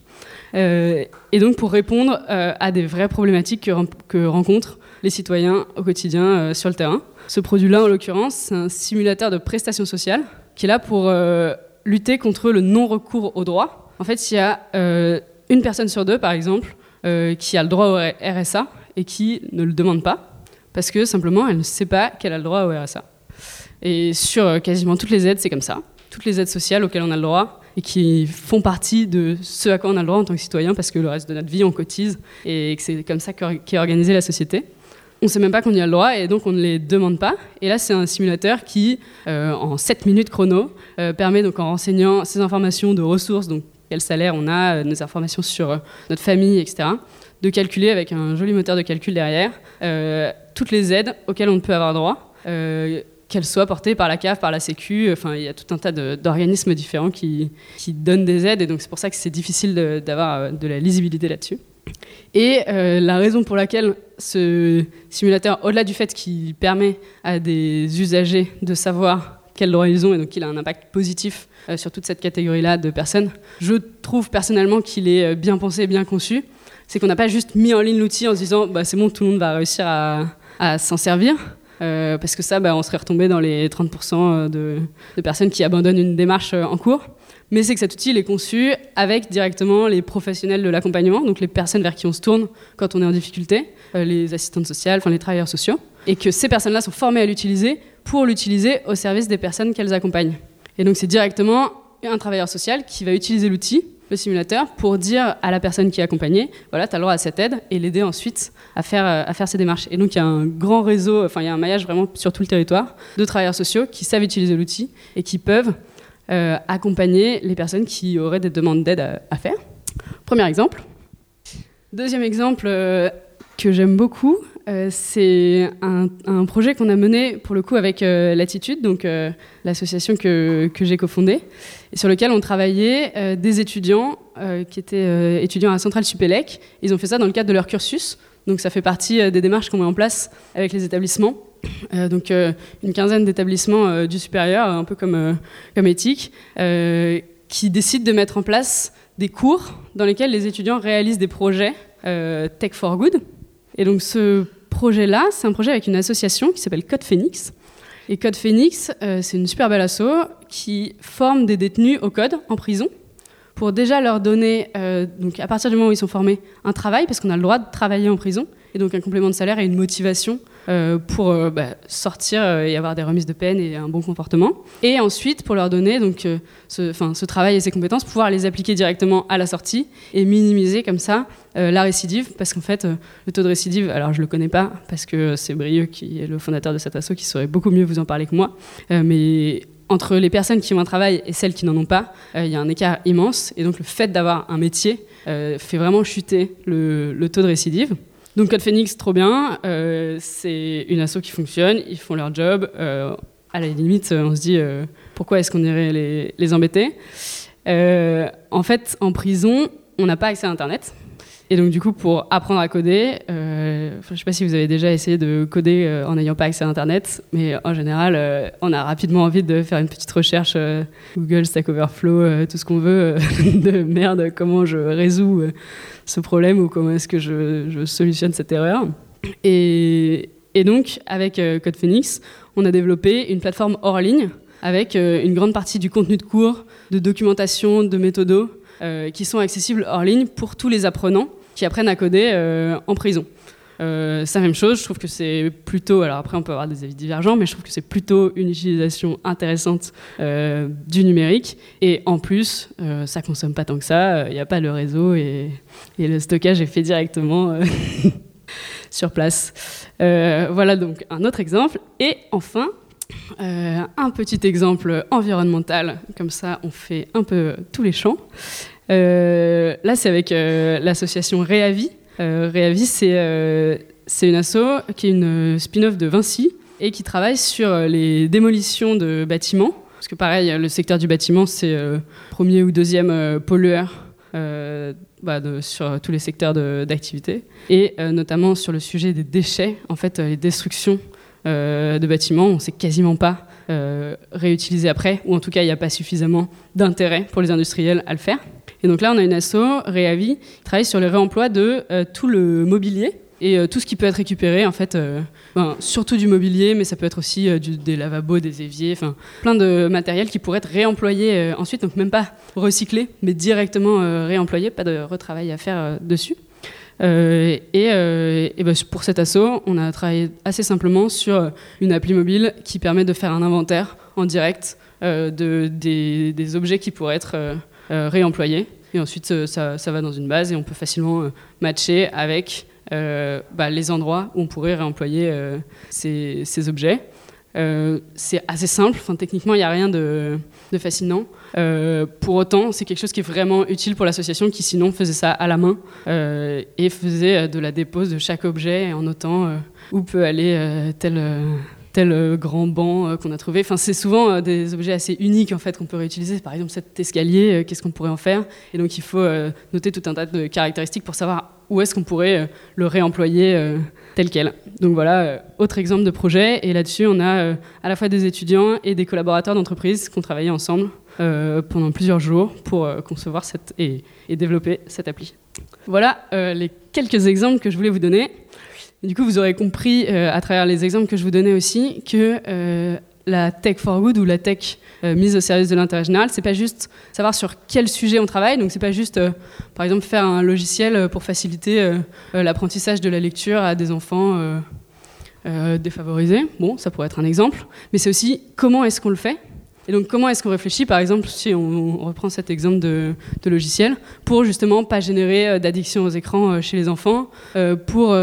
[SPEAKER 3] et donc pour répondre à des vraies problématiques que, rencontrent les citoyens au quotidien euh, sur le terrain. Ce produit-là, en l'occurrence, c'est un simulateur de prestations sociales qui est là pour euh, lutter contre le non-recours au droit. En fait, il y a euh, une personne sur deux, par exemple, qui a le droit au RSA et qui ne le demande pas parce que simplement elle ne sait pas qu'elle a le droit au RSA. Et sur quasiment toutes les aides, c'est comme ça. Toutes les aides sociales auxquelles on a le droit et qui font partie de ce à quoi on a le droit en tant que citoyen parce que le reste de notre vie, on cotise et que c'est comme ça qu'est organisée la société on ne sait même pas qu'on y a le droit et donc on ne les demande pas. Et là, c'est un simulateur qui, euh, en 7 minutes chrono, euh, permet donc en renseignant ces informations de ressources, donc quel salaire on a, euh, nos informations sur notre famille, etc., de calculer avec un joli moteur de calcul derrière toutes les aides auxquelles on peut avoir droit, qu'elles soient portées par la CAF, par la Sécu. Enfin, il y a tout un tas d'organismes différents qui, donnent des aides et donc c'est pour ça que c'est difficile d'avoir de la lisibilité là-dessus. Et euh, la raison pour laquelle ce simulateur, au-delà du fait qu'il permet à des usagers de savoir quels droits ils ont et donc qu'il a un impact positif euh, sur toute cette catégorie-là de personnes, je trouve personnellement qu'il est euh, bien pensé bien conçu. C'est qu'on n'a pas juste mis en ligne l'outil en se disant bah, c'est bon, tout le monde va réussir à, s'en servir. parce que ça, bah, on serait retombé dans les 30% de, de, personnes qui abandonnent une démarche en cours mais c'est que cet outil est conçu avec directement les professionnels de l'accompagnement, donc les personnes vers qui on se tourne quand on est en difficulté, euh, les assistantes sociales, enfin les travailleurs sociaux, et que ces personnes-là sont formées à l'utiliser pour l'utiliser au service des personnes qu'elles accompagnent. Et donc c'est directement un travailleur social qui va utiliser l'outil, le simulateur, pour dire à la personne qui est accompagnée, voilà, tu as le droit à cette aide, et l'aider ensuite à faire, euh, à faire ces démarches. Et donc il y a un grand réseau, enfin il y a un maillage vraiment sur tout le territoire de travailleurs sociaux qui savent utiliser l'outil et qui peuvent euh, accompagner les personnes qui auraient des demandes d'aide à, faire. Premier exemple. Deuxième exemple euh, que j'aime beaucoup, euh, c'est un, projet qu'on a mené pour le coup avec Latitude, donc l'association que, que j'ai cofondée, et sur lequel on travaillait des étudiants qui étaient étudiants à Centrale Supélec. Ils ont fait ça dans le cadre de leur cursus, donc ça fait partie des démarches qu'on met en place avec les établissements donc une quinzaine d'établissements du supérieur, un peu comme, comme éthique, qui décident de mettre en place des cours dans lesquels les étudiants réalisent des projets Tech for Good. Et donc ce projet-là, c'est un projet avec une association qui s'appelle Code Phoenix. Et Code Phoenix, c'est une super belle asso qui forme des détenus au code en prison pour déjà leur donner, euh, donc à partir du moment où ils sont formés, un travail, parce qu'on a le droit de travailler en prison, et donc un complément de salaire et une motivation euh, pour euh, bah, sortir et avoir des remises de peine et un bon comportement. Et ensuite, pour leur donner donc, ce, ce, travail et ces compétences, pouvoir les appliquer directement à la sortie et minimiser comme ça la récidive, parce qu'en fait, le taux de récidive, alors je le connais pas, parce que c'est Brieux qui est le fondateur de cet asso qui saurait beaucoup mieux vous en parler que moi, mais entre les personnes qui ont un travail et celles qui n'en ont pas, euh, il y a un écart immense. Et donc le fait d'avoir un métier euh, fait vraiment chuter le, taux de récidive. Donc Code Phoenix, trop bien. Euh, c'est une asso qui fonctionne, ils font leur job. à la limite, on se dit pourquoi est-ce qu'on irait les, embêter? En fait, en prison, on n'a pas accès à Internet. Et donc du coup, pour apprendre à coder, euh, je ne sais pas si vous avez déjà essayé de coder euh, en n'ayant pas accès à Internet, mais en général, euh, on a rapidement envie de faire une petite recherche Google, Stack Overflow, tout ce qu'on veut, de merde, comment je résous ce problème ou comment est-ce que je, je, solutionne cette erreur. Et, et donc, avec Code Phoenix, on a développé une plateforme hors ligne avec une grande partie du contenu de cours, de documentation, de méthodos, qui sont accessibles hors ligne pour tous les apprenants qui apprennent à coder euh, en prison. Euh, c'est la même chose, je trouve que c'est plutôt, alors après on peut avoir des avis divergents, mais je trouve que c'est plutôt une utilisation intéressante euh, du numérique. Et en plus, ça consomme pas tant que ça, il n'y a pas le réseau et, le stockage est fait directement sur place. voilà donc un autre exemple. Et enfin, un petit exemple environnemental, comme ça on fait un peu tous les champs. Euh, là, c'est avec euh, l'association Réavi. Euh, Réavi, c'est une asso qui est une spin-off de Vinci et qui travaille sur les démolitions de bâtiments. Parce que pareil, le secteur du bâtiment, c'est le premier ou deuxième pollueur bah, sur tous les secteurs d'activité. Et notamment sur le sujet des déchets, en fait, les destructions de bâtiments, on ne sait quasiment pas réutiliser après, ou en tout cas, il n'y a pas suffisamment d'intérêt pour les industriels à le faire. Et donc là, on a une asso, Réavi, qui travaille sur le réemploi de euh, tout le mobilier et euh, tout ce qui peut être récupéré, en fait, euh, surtout du mobilier, mais ça peut être aussi des lavabos, des éviers, enfin plein de matériel qui pourrait être réemployé ensuite, donc même pas recyclé, mais directement réemployé, pas de retravail à faire dessus. et, ben, pour cet assaut, on a travaillé assez simplement sur une appli mobile qui permet de faire un inventaire en direct de, des, objets qui pourraient être réemployés. Et ensuite, euh, ça, ça, va dans une base et on peut facilement euh, matcher avec bah, les endroits où on pourrait réemployer ces, objets. c'est assez simple, enfin, techniquement il n'y a rien de, de fascinant. pour autant, c'est quelque chose qui est vraiment utile pour l'association qui sinon faisait ça à la main et faisait de la dépose de chaque objet en notant où peut aller tel, tel euh, grand banc euh, qu'on a trouvé. Enfin, c'est souvent euh, des objets assez uniques en fait qu'on peut réutiliser. Par exemple, cet escalier, qu'est-ce qu'on pourrait en faire? Et donc, il faut noter tout un tas de caractéristiques pour savoir où est-ce qu'on pourrait le réemployer tel quel. Donc voilà, autre exemple de projet. Et là-dessus, on a à la fois des étudiants et des collaborateurs d'entreprise qui ont travaillé ensemble pendant plusieurs jours pour concevoir et, développer cette appli. Voilà les quelques exemples que je voulais vous donner du coup, vous aurez compris euh, à travers les exemples que je vous donnais aussi que euh, la tech for good ou la tech euh, mise au service de l'intérêt général, c'est pas juste savoir sur quel sujet on travaille. Donc c'est pas juste, par exemple, faire un logiciel pour faciliter l'apprentissage de la lecture à des enfants défavorisés. Bon, ça pourrait être un exemple. Mais c'est aussi comment est-ce qu'on le fait? Et donc, comment est-ce qu'on réfléchit, par exemple, si on, reprend cet exemple de, de, logiciel, pour justement pas générer d'addiction aux écrans chez les enfants, pour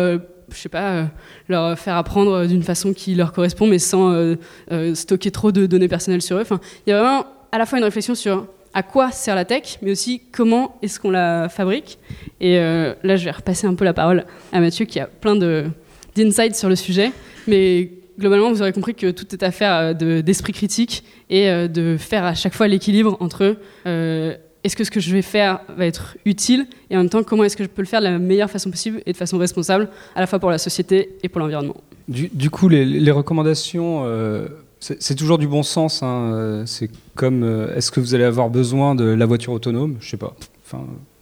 [SPEAKER 3] je sais pas, euh, leur faire apprendre d'une façon qui leur correspond, mais sans euh, euh, stocker trop de données personnelles sur eux. Enfin, il y a vraiment à la fois une réflexion sur à quoi sert la tech, mais aussi comment est-ce qu'on la fabrique. Et là, je vais repasser un peu la parole à Mathieu, qui a plein d'insights sur le sujet, mais globalement, vous aurez compris que tout est affaire d'esprit critique et de faire à chaque fois l'équilibre entre est-ce que ce que je vais faire va être utile et en même temps comment est-ce que je peux le faire de la meilleure façon possible et de façon responsable à la fois pour la société et pour l'environnement.
[SPEAKER 2] Du, coup, les, recommandations, euh, c'est toujours du bon sens. Hein, euh, c'est comme, euh, est-ce que vous allez avoir besoin de la voiture autonome? Je sais pas.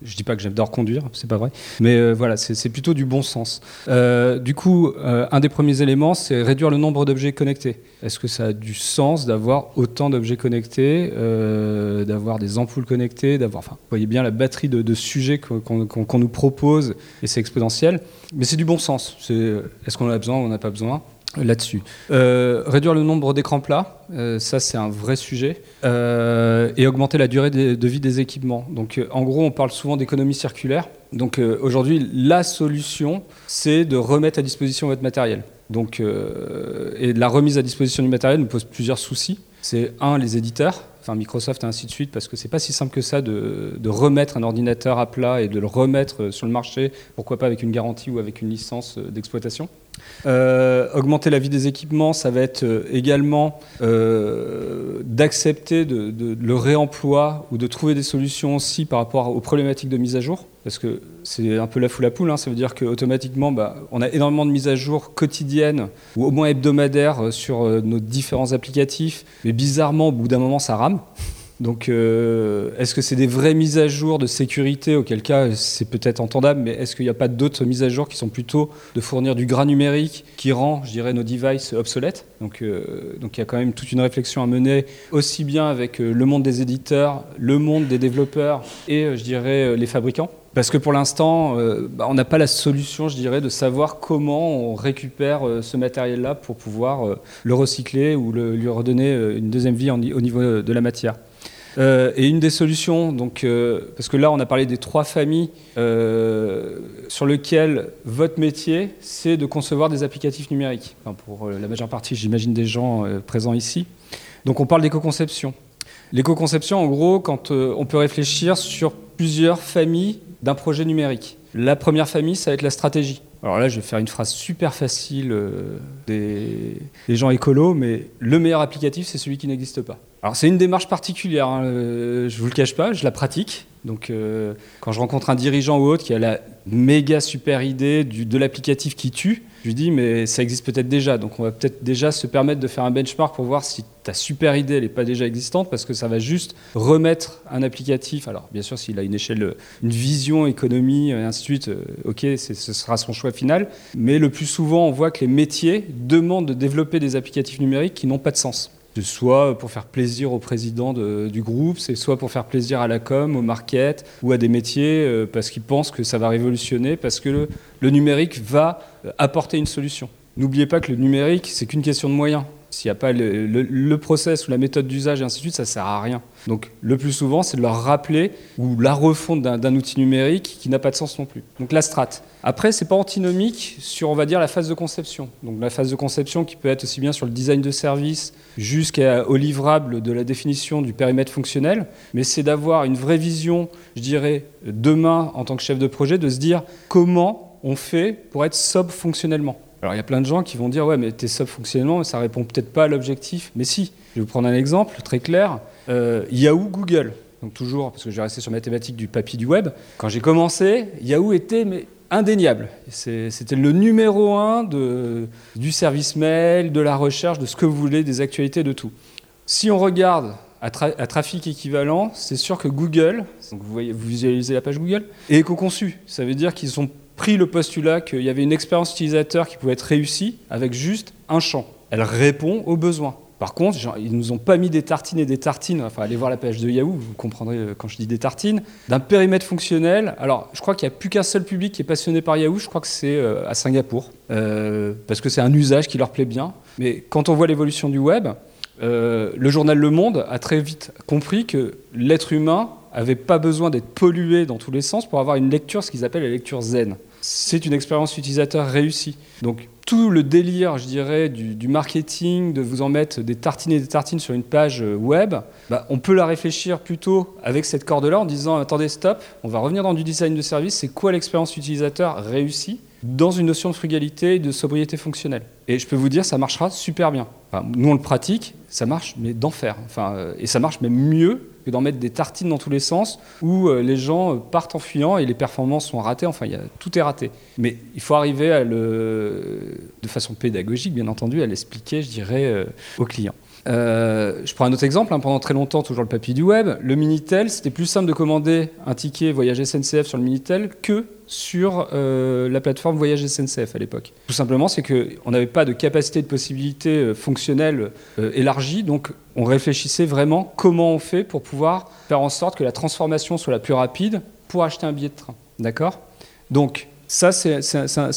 [SPEAKER 2] Je dis pas que j'adore conduire, c'est pas vrai. Mais euh, voilà, c'est plutôt du bon sens. Euh, du coup, euh, un des premiers éléments, c'est réduire le nombre d'objets connectés. Est-ce que ça a du sens d'avoir autant d'objets connectés, d'avoir des ampoules connectées, d'avoir, enfin, vous voyez bien la batterie de, sujets qu'on nous propose, et c'est exponentiel. Mais c'est du bon sens. Est-ce qu'on en a besoin ou on n'a pas besoin? Là-dessus. Euh, réduire le nombre d'écrans plats, euh, ça c'est un vrai sujet, euh, et augmenter la durée de, vie des équipements. Donc en gros, on parle souvent d'économie circulaire. Donc aujourd'hui, la solution, c'est de remettre à disposition votre matériel. Donc, et la remise à disposition du matériel nous pose plusieurs soucis. C'est un, les éditeurs, enfin Microsoft et ainsi de suite, parce que c'est pas si simple que ça de, remettre un ordinateur à plat et de le remettre sur le marché, pourquoi pas avec une garantie ou avec une licence d'exploitation. Euh, augmenter la vie des équipements, ça va être euh, également euh, d'accepter le réemploi ou de trouver des solutions aussi par rapport aux problématiques de mise à jour. Parce que c'est un peu la foule à poule, hein. ça veut dire qu'automatiquement, bah, on a énormément de mises à jour quotidiennes ou au moins hebdomadaires sur nos différents applicatifs, mais bizarrement, au bout d'un moment, ça rame. Donc, euh, est-ce que c'est des vraies mises à jour de sécurité Auquel cas, c'est peut-être entendable, mais est-ce qu'il n'y a pas d'autres mises à jour qui sont plutôt de fournir du gras numérique qui rend, je dirais, nos devices obsolètes? Donc, euh, il y a quand même toute une réflexion à mener, aussi bien avec euh, le monde des éditeurs, le monde des développeurs et, je dirais, les fabricants. Parce que pour l'instant, bah, on n'a pas la solution, je dirais, de savoir comment on récupère ce matériel-là pour pouvoir le recycler ou lui redonner une deuxième vie au niveau de la matière. Euh, et une des solutions, donc, euh, parce que là on a parlé des trois familles euh, sur lesquelles votre métier, c'est de concevoir des applicatifs numériques. pour la majeure partie, j'imagine, des gens présents ici. Donc on parle d'éco-conception. L'éco-conception, en gros, quand on peut réfléchir sur plusieurs familles d'un projet numérique. La première famille, ça va être la stratégie. Alors là, je vais faire une phrase super facile des, des gens écolos, mais le meilleur applicatif, c'est celui qui n'existe pas. Alors c'est une démarche particulière, hein, euh, je vous le cache pas, je la pratique. Donc euh, quand je rencontre un dirigeant ou autre qui a la méga super idée de l'applicatif qui tue, je lui dis mais ça existe peut-être déjà, donc on va peut-être déjà se permettre de faire un benchmark pour voir si ta super idée n'est pas déjà existante, parce que ça va juste remettre un applicatif. Alors bien sûr s'il a une échelle, une vision, économie, et ainsi de suite, euh, ok, ce sera son choix final. Mais le plus souvent on voit que les métiers demandent de développer des applicatifs numériques qui n'ont pas de sens soit pour faire plaisir au président du groupe, c'est soit pour faire plaisir à la com, au market ou à des métiers euh, parce qu'ils pensent que ça va révolutionner, parce que le numérique va euh, apporter une solution. N'oubliez pas que le numérique, c'est qu'une question de moyens. S'il n'y a pas le, process ou la méthode d'usage et ainsi de suite, ça ne sert à rien. Donc le plus souvent, c'est de leur rappeler ou la refonte d'un outil numérique qui n'a pas de sens non plus. Donc la strat. Après, c'est pas antinomique sur, on va dire, la phase de conception. Donc la phase de conception qui peut être aussi bien sur le design de service jusqu'au livrable de la définition du périmètre fonctionnel, mais c'est d'avoir une vraie vision, je dirais, demain en tant que chef de projet, de se dire comment on fait pour être sobre fonctionnellement. Alors il y a plein de gens qui vont dire ouais mais t'es sub fonctionnellement ça répond peut-être pas à l'objectif. Mais si, je vais vous prendre un exemple très clair. Euh, Yahoo, Google. Donc toujours parce que je vais rester sur ma thématique du papier du web. Quand j'ai commencé, Yahoo était indéniable. C'était le numéro un de, du service mail, de la recherche, de ce que vous voulez, des actualités, de tout. Si on regarde à, trafic équivalent, c'est sûr que Google, donc vous, voyez, vous visualisez la page Google, est éco-conçu. Ça veut dire qu'ils ont pris le postulat qu'il y avait une expérience utilisateur qui pouvait être réussie avec juste un champ. Elle répond aux besoins. Par contre, ils ne nous ont pas mis des tartines et des tartines, enfin allez voir la page de Yahoo, vous comprendrez euh, quand je dis des tartines, d'un périmètre fonctionnel. Alors, je crois qu'il n'y a plus qu'un seul public qui est passionné par Yahoo, je crois que c'est euh, à Singapour, euh, parce que c'est un usage qui leur plaît bien. Mais quand on voit l'évolution du web, le journal Le Monde a très vite compris que l'être humain n'avait pas besoin d'être pollué dans tous les sens pour avoir une lecture, ce qu'ils appellent la lecture zen. C'est une expérience utilisateur réussie. Donc tout le délire, je dirais, du, marketing, de vous en mettre des tartines et des tartines sur une page euh, web, bah, on peut la réfléchir plutôt avec cette corde-là en disant attendez, stop, on va revenir dans du design de service, c'est quoi l'expérience utilisateur réussie dans une notion de frugalité et de sobriété fonctionnelle? Et je peux vous dire, ça marchera super bien. nous, on le pratique, ça marche, mais d'enfer. Enfin, euh, et ça marche même mieux que d'en mettre des tartines dans tous les sens où euh, les gens partent en fuyant et les performances sont ratées. Enfin, y a, tout est raté. Mais il faut arriver à le, de façon pédagogique, bien entendu, à l'expliquer, je dirais, aux clients. Euh, je prends un autre exemple, hein, pendant très longtemps, toujours le papier du web, le Minitel, c'était plus simple de commander un ticket voyage SNCF sur le Minitel que sur euh, la plateforme Voyage SNCF à l'époque. Tout simplement, c'est qu'on n'avait pas de capacité de possibilité euh, fonctionnelle élargie, donc on réfléchissait vraiment comment on fait pour pouvoir faire en sorte que la transformation soit la plus rapide pour acheter un billet de train. D'accord? Donc, ça, c'est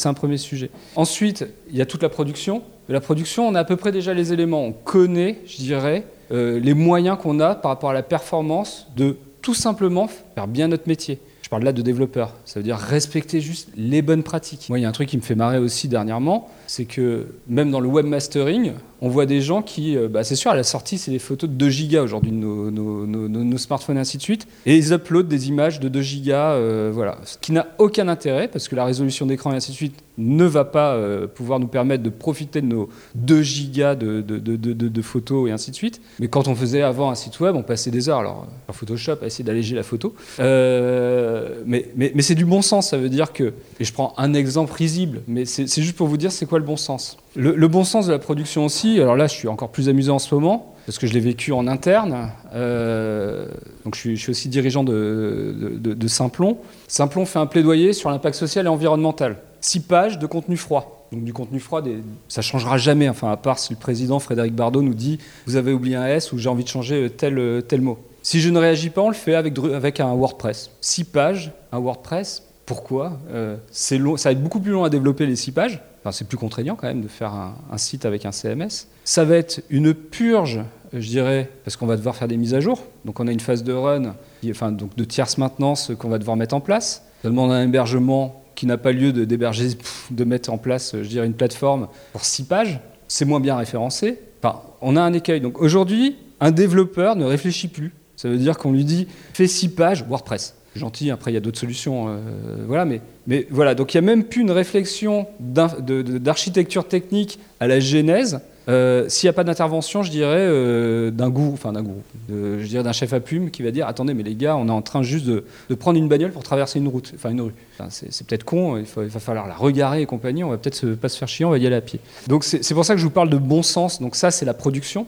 [SPEAKER 2] un, premier sujet. Ensuite, il y a toute la production. La production, on a à peu près déjà les éléments. On connaît, je dirais, euh, les moyens qu'on a par rapport à la performance de tout simplement faire bien notre métier. Je parle là de développeurs. Ça veut dire respecter juste les bonnes pratiques. Moi, il y a un truc qui me fait marrer aussi dernièrement, c'est que même dans le webmastering, on voit des gens qui, euh, bah, c'est sûr, à la sortie, c'est des photos de 2 gigas aujourd'hui de nos, smartphones et ainsi de suite, et ils uploadent des images de 2 gigas, euh, voilà, ce qui n'a aucun intérêt parce que la résolution d'écran et ainsi de suite ne va pas euh, pouvoir nous permettre de profiter de nos 2 gigas de, photos et ainsi de suite. Mais quand on faisait avant un site web, on passait des heures, alors en Photoshop, à essayer d'alléger la photo. mais, mais c'est du bon sens, ça veut dire que, et je prends un exemple risible, mais c'est juste pour vous dire c'est quoi le bon sens? Le, bon sens de la production aussi, alors là je suis encore plus amusé en ce moment, parce que je l'ai vécu en interne. Euh, donc je suis, aussi dirigeant de, Simplon. Simplon fait un plaidoyer sur l'impact social et environnemental. Six pages de contenu froid. Donc du contenu froid, des, ça changera jamais, enfin à part si le président Frédéric Bardot nous dit vous avez oublié un S ou j'ai envie de changer tel, tel mot. Si je ne réagis pas, on le fait avec, avec un WordPress. Six pages, un WordPress, pourquoi euh, ça va être beaucoup plus long à développer les six pages c'est plus contraignant quand même de faire un, site avec un CMS. Ça va être une purge, je dirais, parce qu'on va devoir faire des mises à jour. Donc on a une phase de run, enfin donc de tierce maintenance qu'on va devoir mettre en place. Ça demande un hébergement qui n'a pas lieu d'héberger, de, mettre en place, je dirais, une plateforme pour six pages. C'est moins bien référencé. Enfin, on a un écueil. Donc aujourd'hui, un développeur ne réfléchit plus. Ça veut dire qu'on lui dit fais six pages WordPress gentil. Après, il y a d'autres solutions. Euh, voilà, mais, mais voilà. Donc, il n'y a même plus une réflexion d'architecture technique à la genèse. Euh, s'il n'y a pas d'intervention, je dirais, euh, d'un goût, enfin d'un goût, je dirais d'un chef à plume qui va dire Attendez, mais les gars, on est en train juste de, prendre une bagnole pour traverser une route, enfin une rue. c'est peut-être con, il, il, va falloir la regarder et compagnie, on va peut-être pas se faire chier, on va y aller à pied. Donc c'est pour ça que je vous parle de bon sens. Donc ça, c'est la production.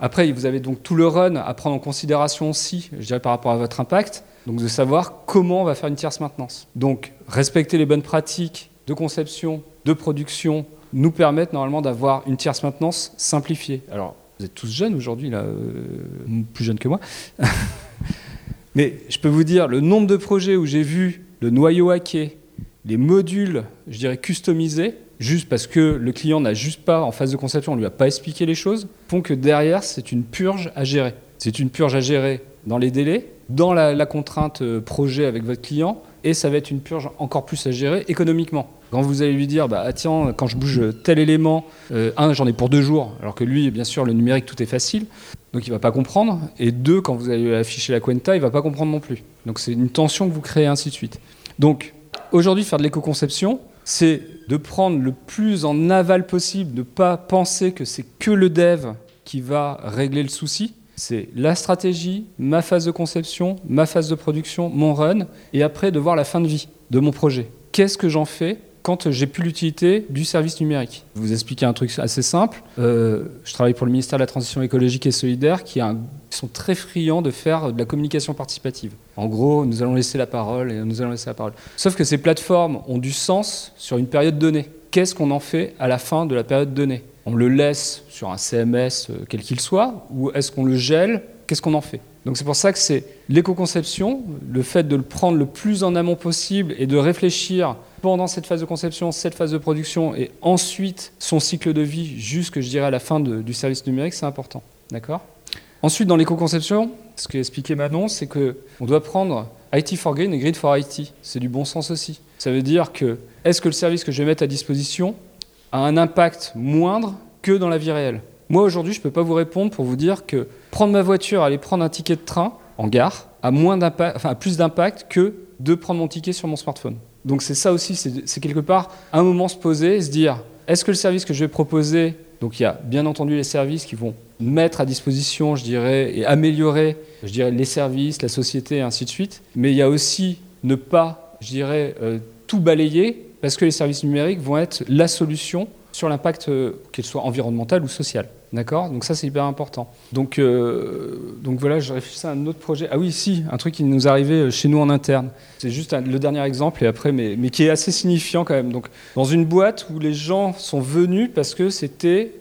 [SPEAKER 2] Après, vous avez donc tout le run à prendre en considération aussi, je dirais, par rapport à votre impact. Donc de savoir comment on va faire une tierce maintenance. Donc respecter les bonnes pratiques de conception, de production, nous permettent normalement d'avoir une tierce maintenance simplifiée. Alors, vous êtes tous jeunes aujourd'hui, là, euh, plus jeunes que moi. Mais je peux vous dire, le nombre de projets où j'ai vu le noyau hacké, les modules, je dirais, customisés, juste parce que le client n'a juste pas, en phase de conception, on ne lui a pas expliqué les choses, font que derrière, c'est une purge à gérer. C'est une purge à gérer dans les délais, dans la, contrainte euh, projet avec votre client, et ça va être une purge encore plus à gérer économiquement. Quand vous allez lui dire, bah, ah, tiens, quand je bouge tel élément, euh, un, j'en ai pour deux jours, alors que lui, bien sûr, le numérique, tout est facile, donc il va pas comprendre. Et deux, quand vous allez afficher la Quenta, il va pas comprendre non plus. Donc c'est une tension que vous créez, ainsi de suite. Donc aujourd'hui, faire de l'éco-conception, c'est de prendre le plus en aval possible, de ne pas penser que c'est que le dev qui va régler le souci, c'est la stratégie, ma phase de conception, ma phase de production, mon run, et après de voir la fin de vie de mon projet. Qu'est-ce que j'en fais quand j'ai plus l'utilité du service numérique. Je vais vous expliquer un truc assez simple. Euh, je travaille pour le ministère de la Transition écologique et solidaire qui, sont très friands de faire de la communication participative. En gros, nous allons laisser la parole et nous allons laisser la parole. Sauf que ces plateformes ont du sens sur une période donnée. Qu'est-ce qu'on en fait à la fin de la période donnée? On le laisse sur un CMS euh, quel qu'il soit, ou est-ce qu'on le gèle? Qu'est-ce qu'on en fait? Donc c'est pour ça que c'est l'éco-conception, le fait de le prendre le plus en amont possible et de réfléchir pendant cette phase de conception, cette phase de production, et ensuite son cycle de vie jusque, je dirais, la fin du service numérique, c'est important. D'accord? Ensuite, dans l'éco-conception, ce qu'a expliqué Manon, c'est qu'on doit prendre IT for Green et Grid for IT. C'est du bon sens aussi. Ça veut dire que est-ce que le service que je vais mettre à disposition a un impact moindre que dans la vie réelle? Moi, aujourd'hui, je ne peux pas vous répondre pour vous dire que prendre ma voiture, aller prendre un ticket de train en gare, a, moins enfin, plus d'impact que de prendre mon ticket sur mon smartphone. Donc c'est ça aussi, c'est quelque part un moment se poser se dire, est-ce que le service que je vais proposer Donc il y a bien entendu les services qui vont mettre à disposition, je dirais, et améliorer, je dirais, les services, la société, et ainsi de suite. Mais il y a aussi ne pas, je dirais, euh, tout balayer, parce que les services numériques vont être la solution sur l'impact, euh, qu'il soit environnemental ou social. D'accord? Donc ça, c'est hyper important. Donc, euh, donc voilà, je réfléchissais à un autre projet. Ah oui, si, un truc qui nous arrivait chez nous en interne. C'est juste le dernier exemple, et après, mais, qui est assez signifiant quand même. Donc, dans une boîte où les gens sont venus parce que c'était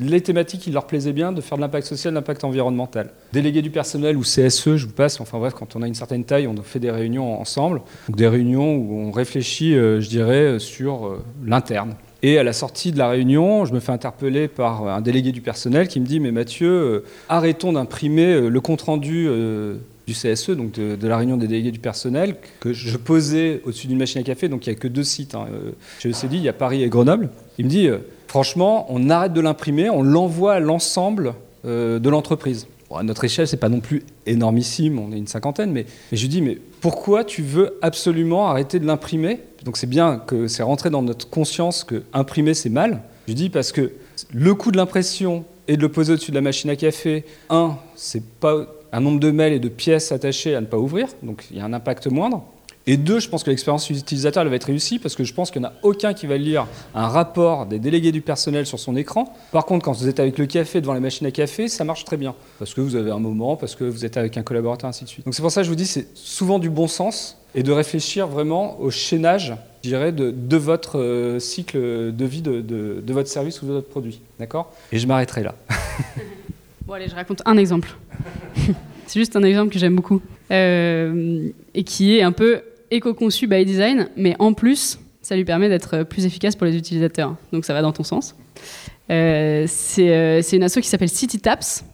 [SPEAKER 2] les thématiques qui leur plaisaient bien, de faire de l'impact social, de l'impact environnemental. Délégué du personnel ou CSE, je vous passe, enfin bref, quand on a une certaine taille, on fait des réunions ensemble, donc des réunions où on réfléchit, euh, je dirais, sur euh, l'interne. Et à la sortie de la réunion, je me fais interpeller par un délégué du personnel qui me dit Mais Mathieu, euh, arrêtons d'imprimer le compte-rendu du CSE, donc de, la réunion des délégués du personnel, que je posais au-dessus d'une machine à café. Donc il n'y a que deux sites hein, chez ECD, il y a Paris et Grenoble. Il me dit franchement, on arrête de l'imprimer, on l'envoie à l'ensemble euh, de l'entreprise. À notre échelle, c'est pas non plus énormissime, on est une cinquantaine, mais, je lui dis, mais pourquoi tu veux absolument arrêter de l'imprimer? Donc c'est bien que c'est rentré dans notre conscience que imprimer c'est mal. Je lui dis parce que le coût de l'impression et de le poser au-dessus de la machine à café, un, c'est pas un nombre de mails et de pièces attachées à ne pas ouvrir, donc il y a un impact moindre. Et deux, je pense que l'expérience utilisateur elle va être réussie parce que je pense qu'il n'y en a aucun qui va lire un rapport des délégués du personnel sur son écran. Par contre, quand vous êtes avec le café devant la machine à café, ça marche très bien parce que vous avez un moment, parce que vous êtes avec un collaborateur, ainsi de suite. Donc c'est pour ça que je vous dis, c'est souvent du bon sens et de réfléchir vraiment au chaînage, je dirais, de, de votre euh, cycle de vie de, votre service ou de votre produit. D'accord? Et je m'arrêterai là.
[SPEAKER 3] bon, allez, je raconte un exemple. c'est juste un exemple que j'aime beaucoup. Euh, et qui est un peu éco-conçu by design, mais en plus, ça lui permet d'être plus efficace pour les utilisateurs. Donc ça va dans ton sens. Euh, euh, c'est une asso qui s'appelle CityTaps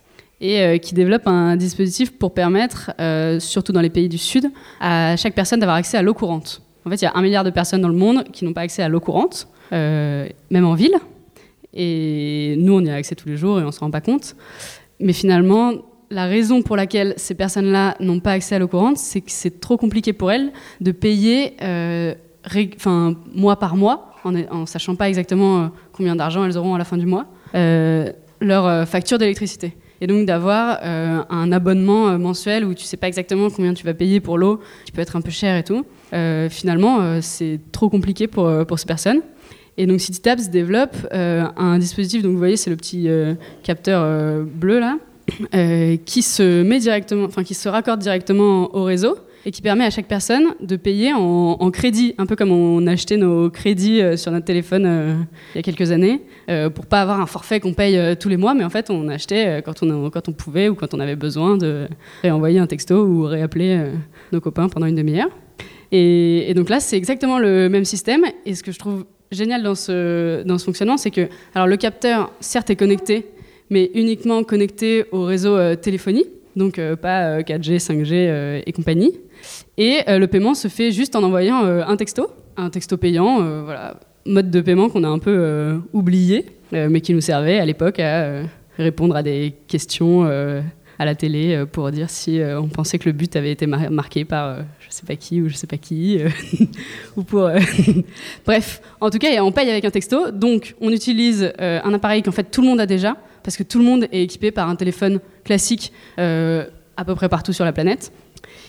[SPEAKER 3] et euh, qui développe un dispositif pour permettre, surtout dans les pays du Sud, à chaque personne d'avoir accès à l'eau courante. En fait, il y a un milliard de personnes dans le monde qui n'ont pas accès à l'eau courante, même en ville. Et nous, on y a accès tous les jours et on ne se rend pas compte. Mais finalement, la raison pour laquelle ces personnes-là n'ont pas accès à l'eau courante, c'est que c'est trop compliqué pour elles de payer euh, mois par mois, en, ne sachant pas exactement euh, combien d'argent elles auront à la fin du mois, euh, leur facture d'électricité. Et donc d'avoir un abonnement mensuel où tu sais pas exactement combien tu vas payer pour l'eau, qui peut être un peu cher et tout. finalement, c'est trop compliqué pour, pour ces personnes. Et donc CityTabs développe un dispositif, donc vous voyez, c'est le petit capteur bleu là, euh, qui se met directement, enfin qui se raccorde directement au réseau et qui permet à chaque personne de payer en, crédit, un peu comme on achetait nos crédits euh, sur notre téléphone euh, il y a quelques années, pour pas avoir un forfait qu'on paye tous les mois, mais en fait on achetait quand on, quand on pouvait ou quand on avait besoin de réenvoyer un texto ou réappeler nos copains pendant une demi-heure. Et, et, donc là c'est exactement le même système, et ce que je trouve génial dans ce, dans ce fonctionnement, c'est que alors le capteur certes est connecté mais uniquement connecté au réseau euh, téléphonie, donc euh, pas 4G, euh, 5G et compagnie. Et le paiement se fait juste en envoyant un texto, un texto payant, voilà, mode de paiement qu'on a un peu oublié, mais qui nous servait à l'époque à répondre à des questions à la télé pour dire si on pensait que le but avait été marqué par je sais pas qui ou je sais pas qui ou pour bref en tout cas on paye avec un texto donc on utilise un appareil qu'en fait tout le monde a déjà parce que tout le monde est équipé par un téléphone classique euh, à peu près partout sur la planète.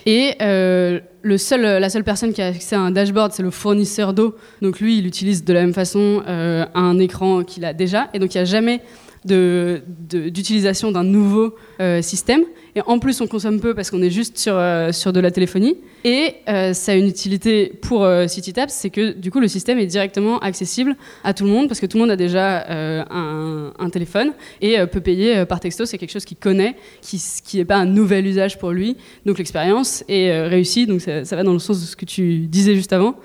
[SPEAKER 3] Et euh, le seul, la seule personne qui a accès à un dashboard, c'est le fournisseur d'eau. Donc lui, il utilise de la même façon euh, un écran qu'il a déjà. Et donc il n'y a jamais d'utilisation d'un nouveau système. Et en plus, on consomme peu parce qu'on est juste sur, euh, sur de la téléphonie. Et euh, ça a une utilité pour euh, CityTaps, c'est que du coup, le système est directement accessible à tout le monde parce que tout le monde a déjà un, téléphone et peut payer par texto. C'est quelque chose qu'il connaît, qui n'est pas un nouvel usage pour lui. Donc l'expérience est réussie. Donc ça va dans le sens de ce que tu disais juste avant.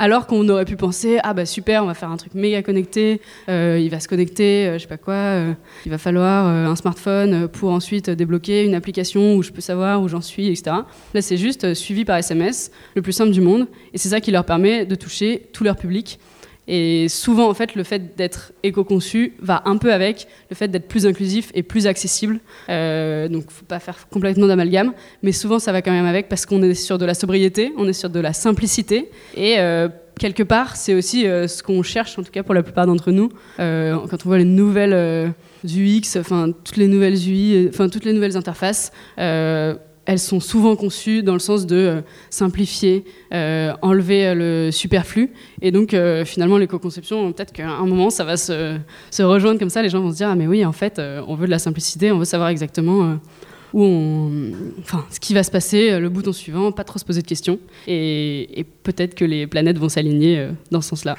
[SPEAKER 3] Alors qu'on aurait pu penser, ah bah super, on va faire un truc méga connecté, euh, il va se connecter, euh, je sais pas quoi, euh, il va falloir un smartphone pour ensuite débloquer une application où je peux savoir où j'en suis, etc. Là, c'est juste suivi par SMS, le plus simple du monde, et c'est ça qui leur permet de toucher tout leur public et souvent, en fait, le fait d'être éco-conçu va un peu avec le fait d'être plus inclusif et plus accessible. Euh, donc, faut pas faire complètement d'amalgame, mais souvent, ça va quand même avec parce qu'on est sur de la sobriété, on est sur de la simplicité, et euh, quelque part, c'est aussi ce qu'on cherche, en tout cas pour la plupart d'entre nous, quand on voit les nouvelles UX, enfin toutes les nouvelles UI, enfin toutes les nouvelles interfaces elles sont souvent conçues dans le sens de euh, simplifier, euh, enlever euh, le superflu. Et donc, finalement, l'éco-conception, peut-être qu'à un moment, ça va se, rejoindre comme ça. Les gens vont se dire Ah, mais oui, en fait, on veut de la simplicité, on veut savoir exactement où enfin, ce qui va se passer, le bouton suivant, pas trop se poser de questions. Et peut-être que les planètes vont s'aligner dans ce sens-là.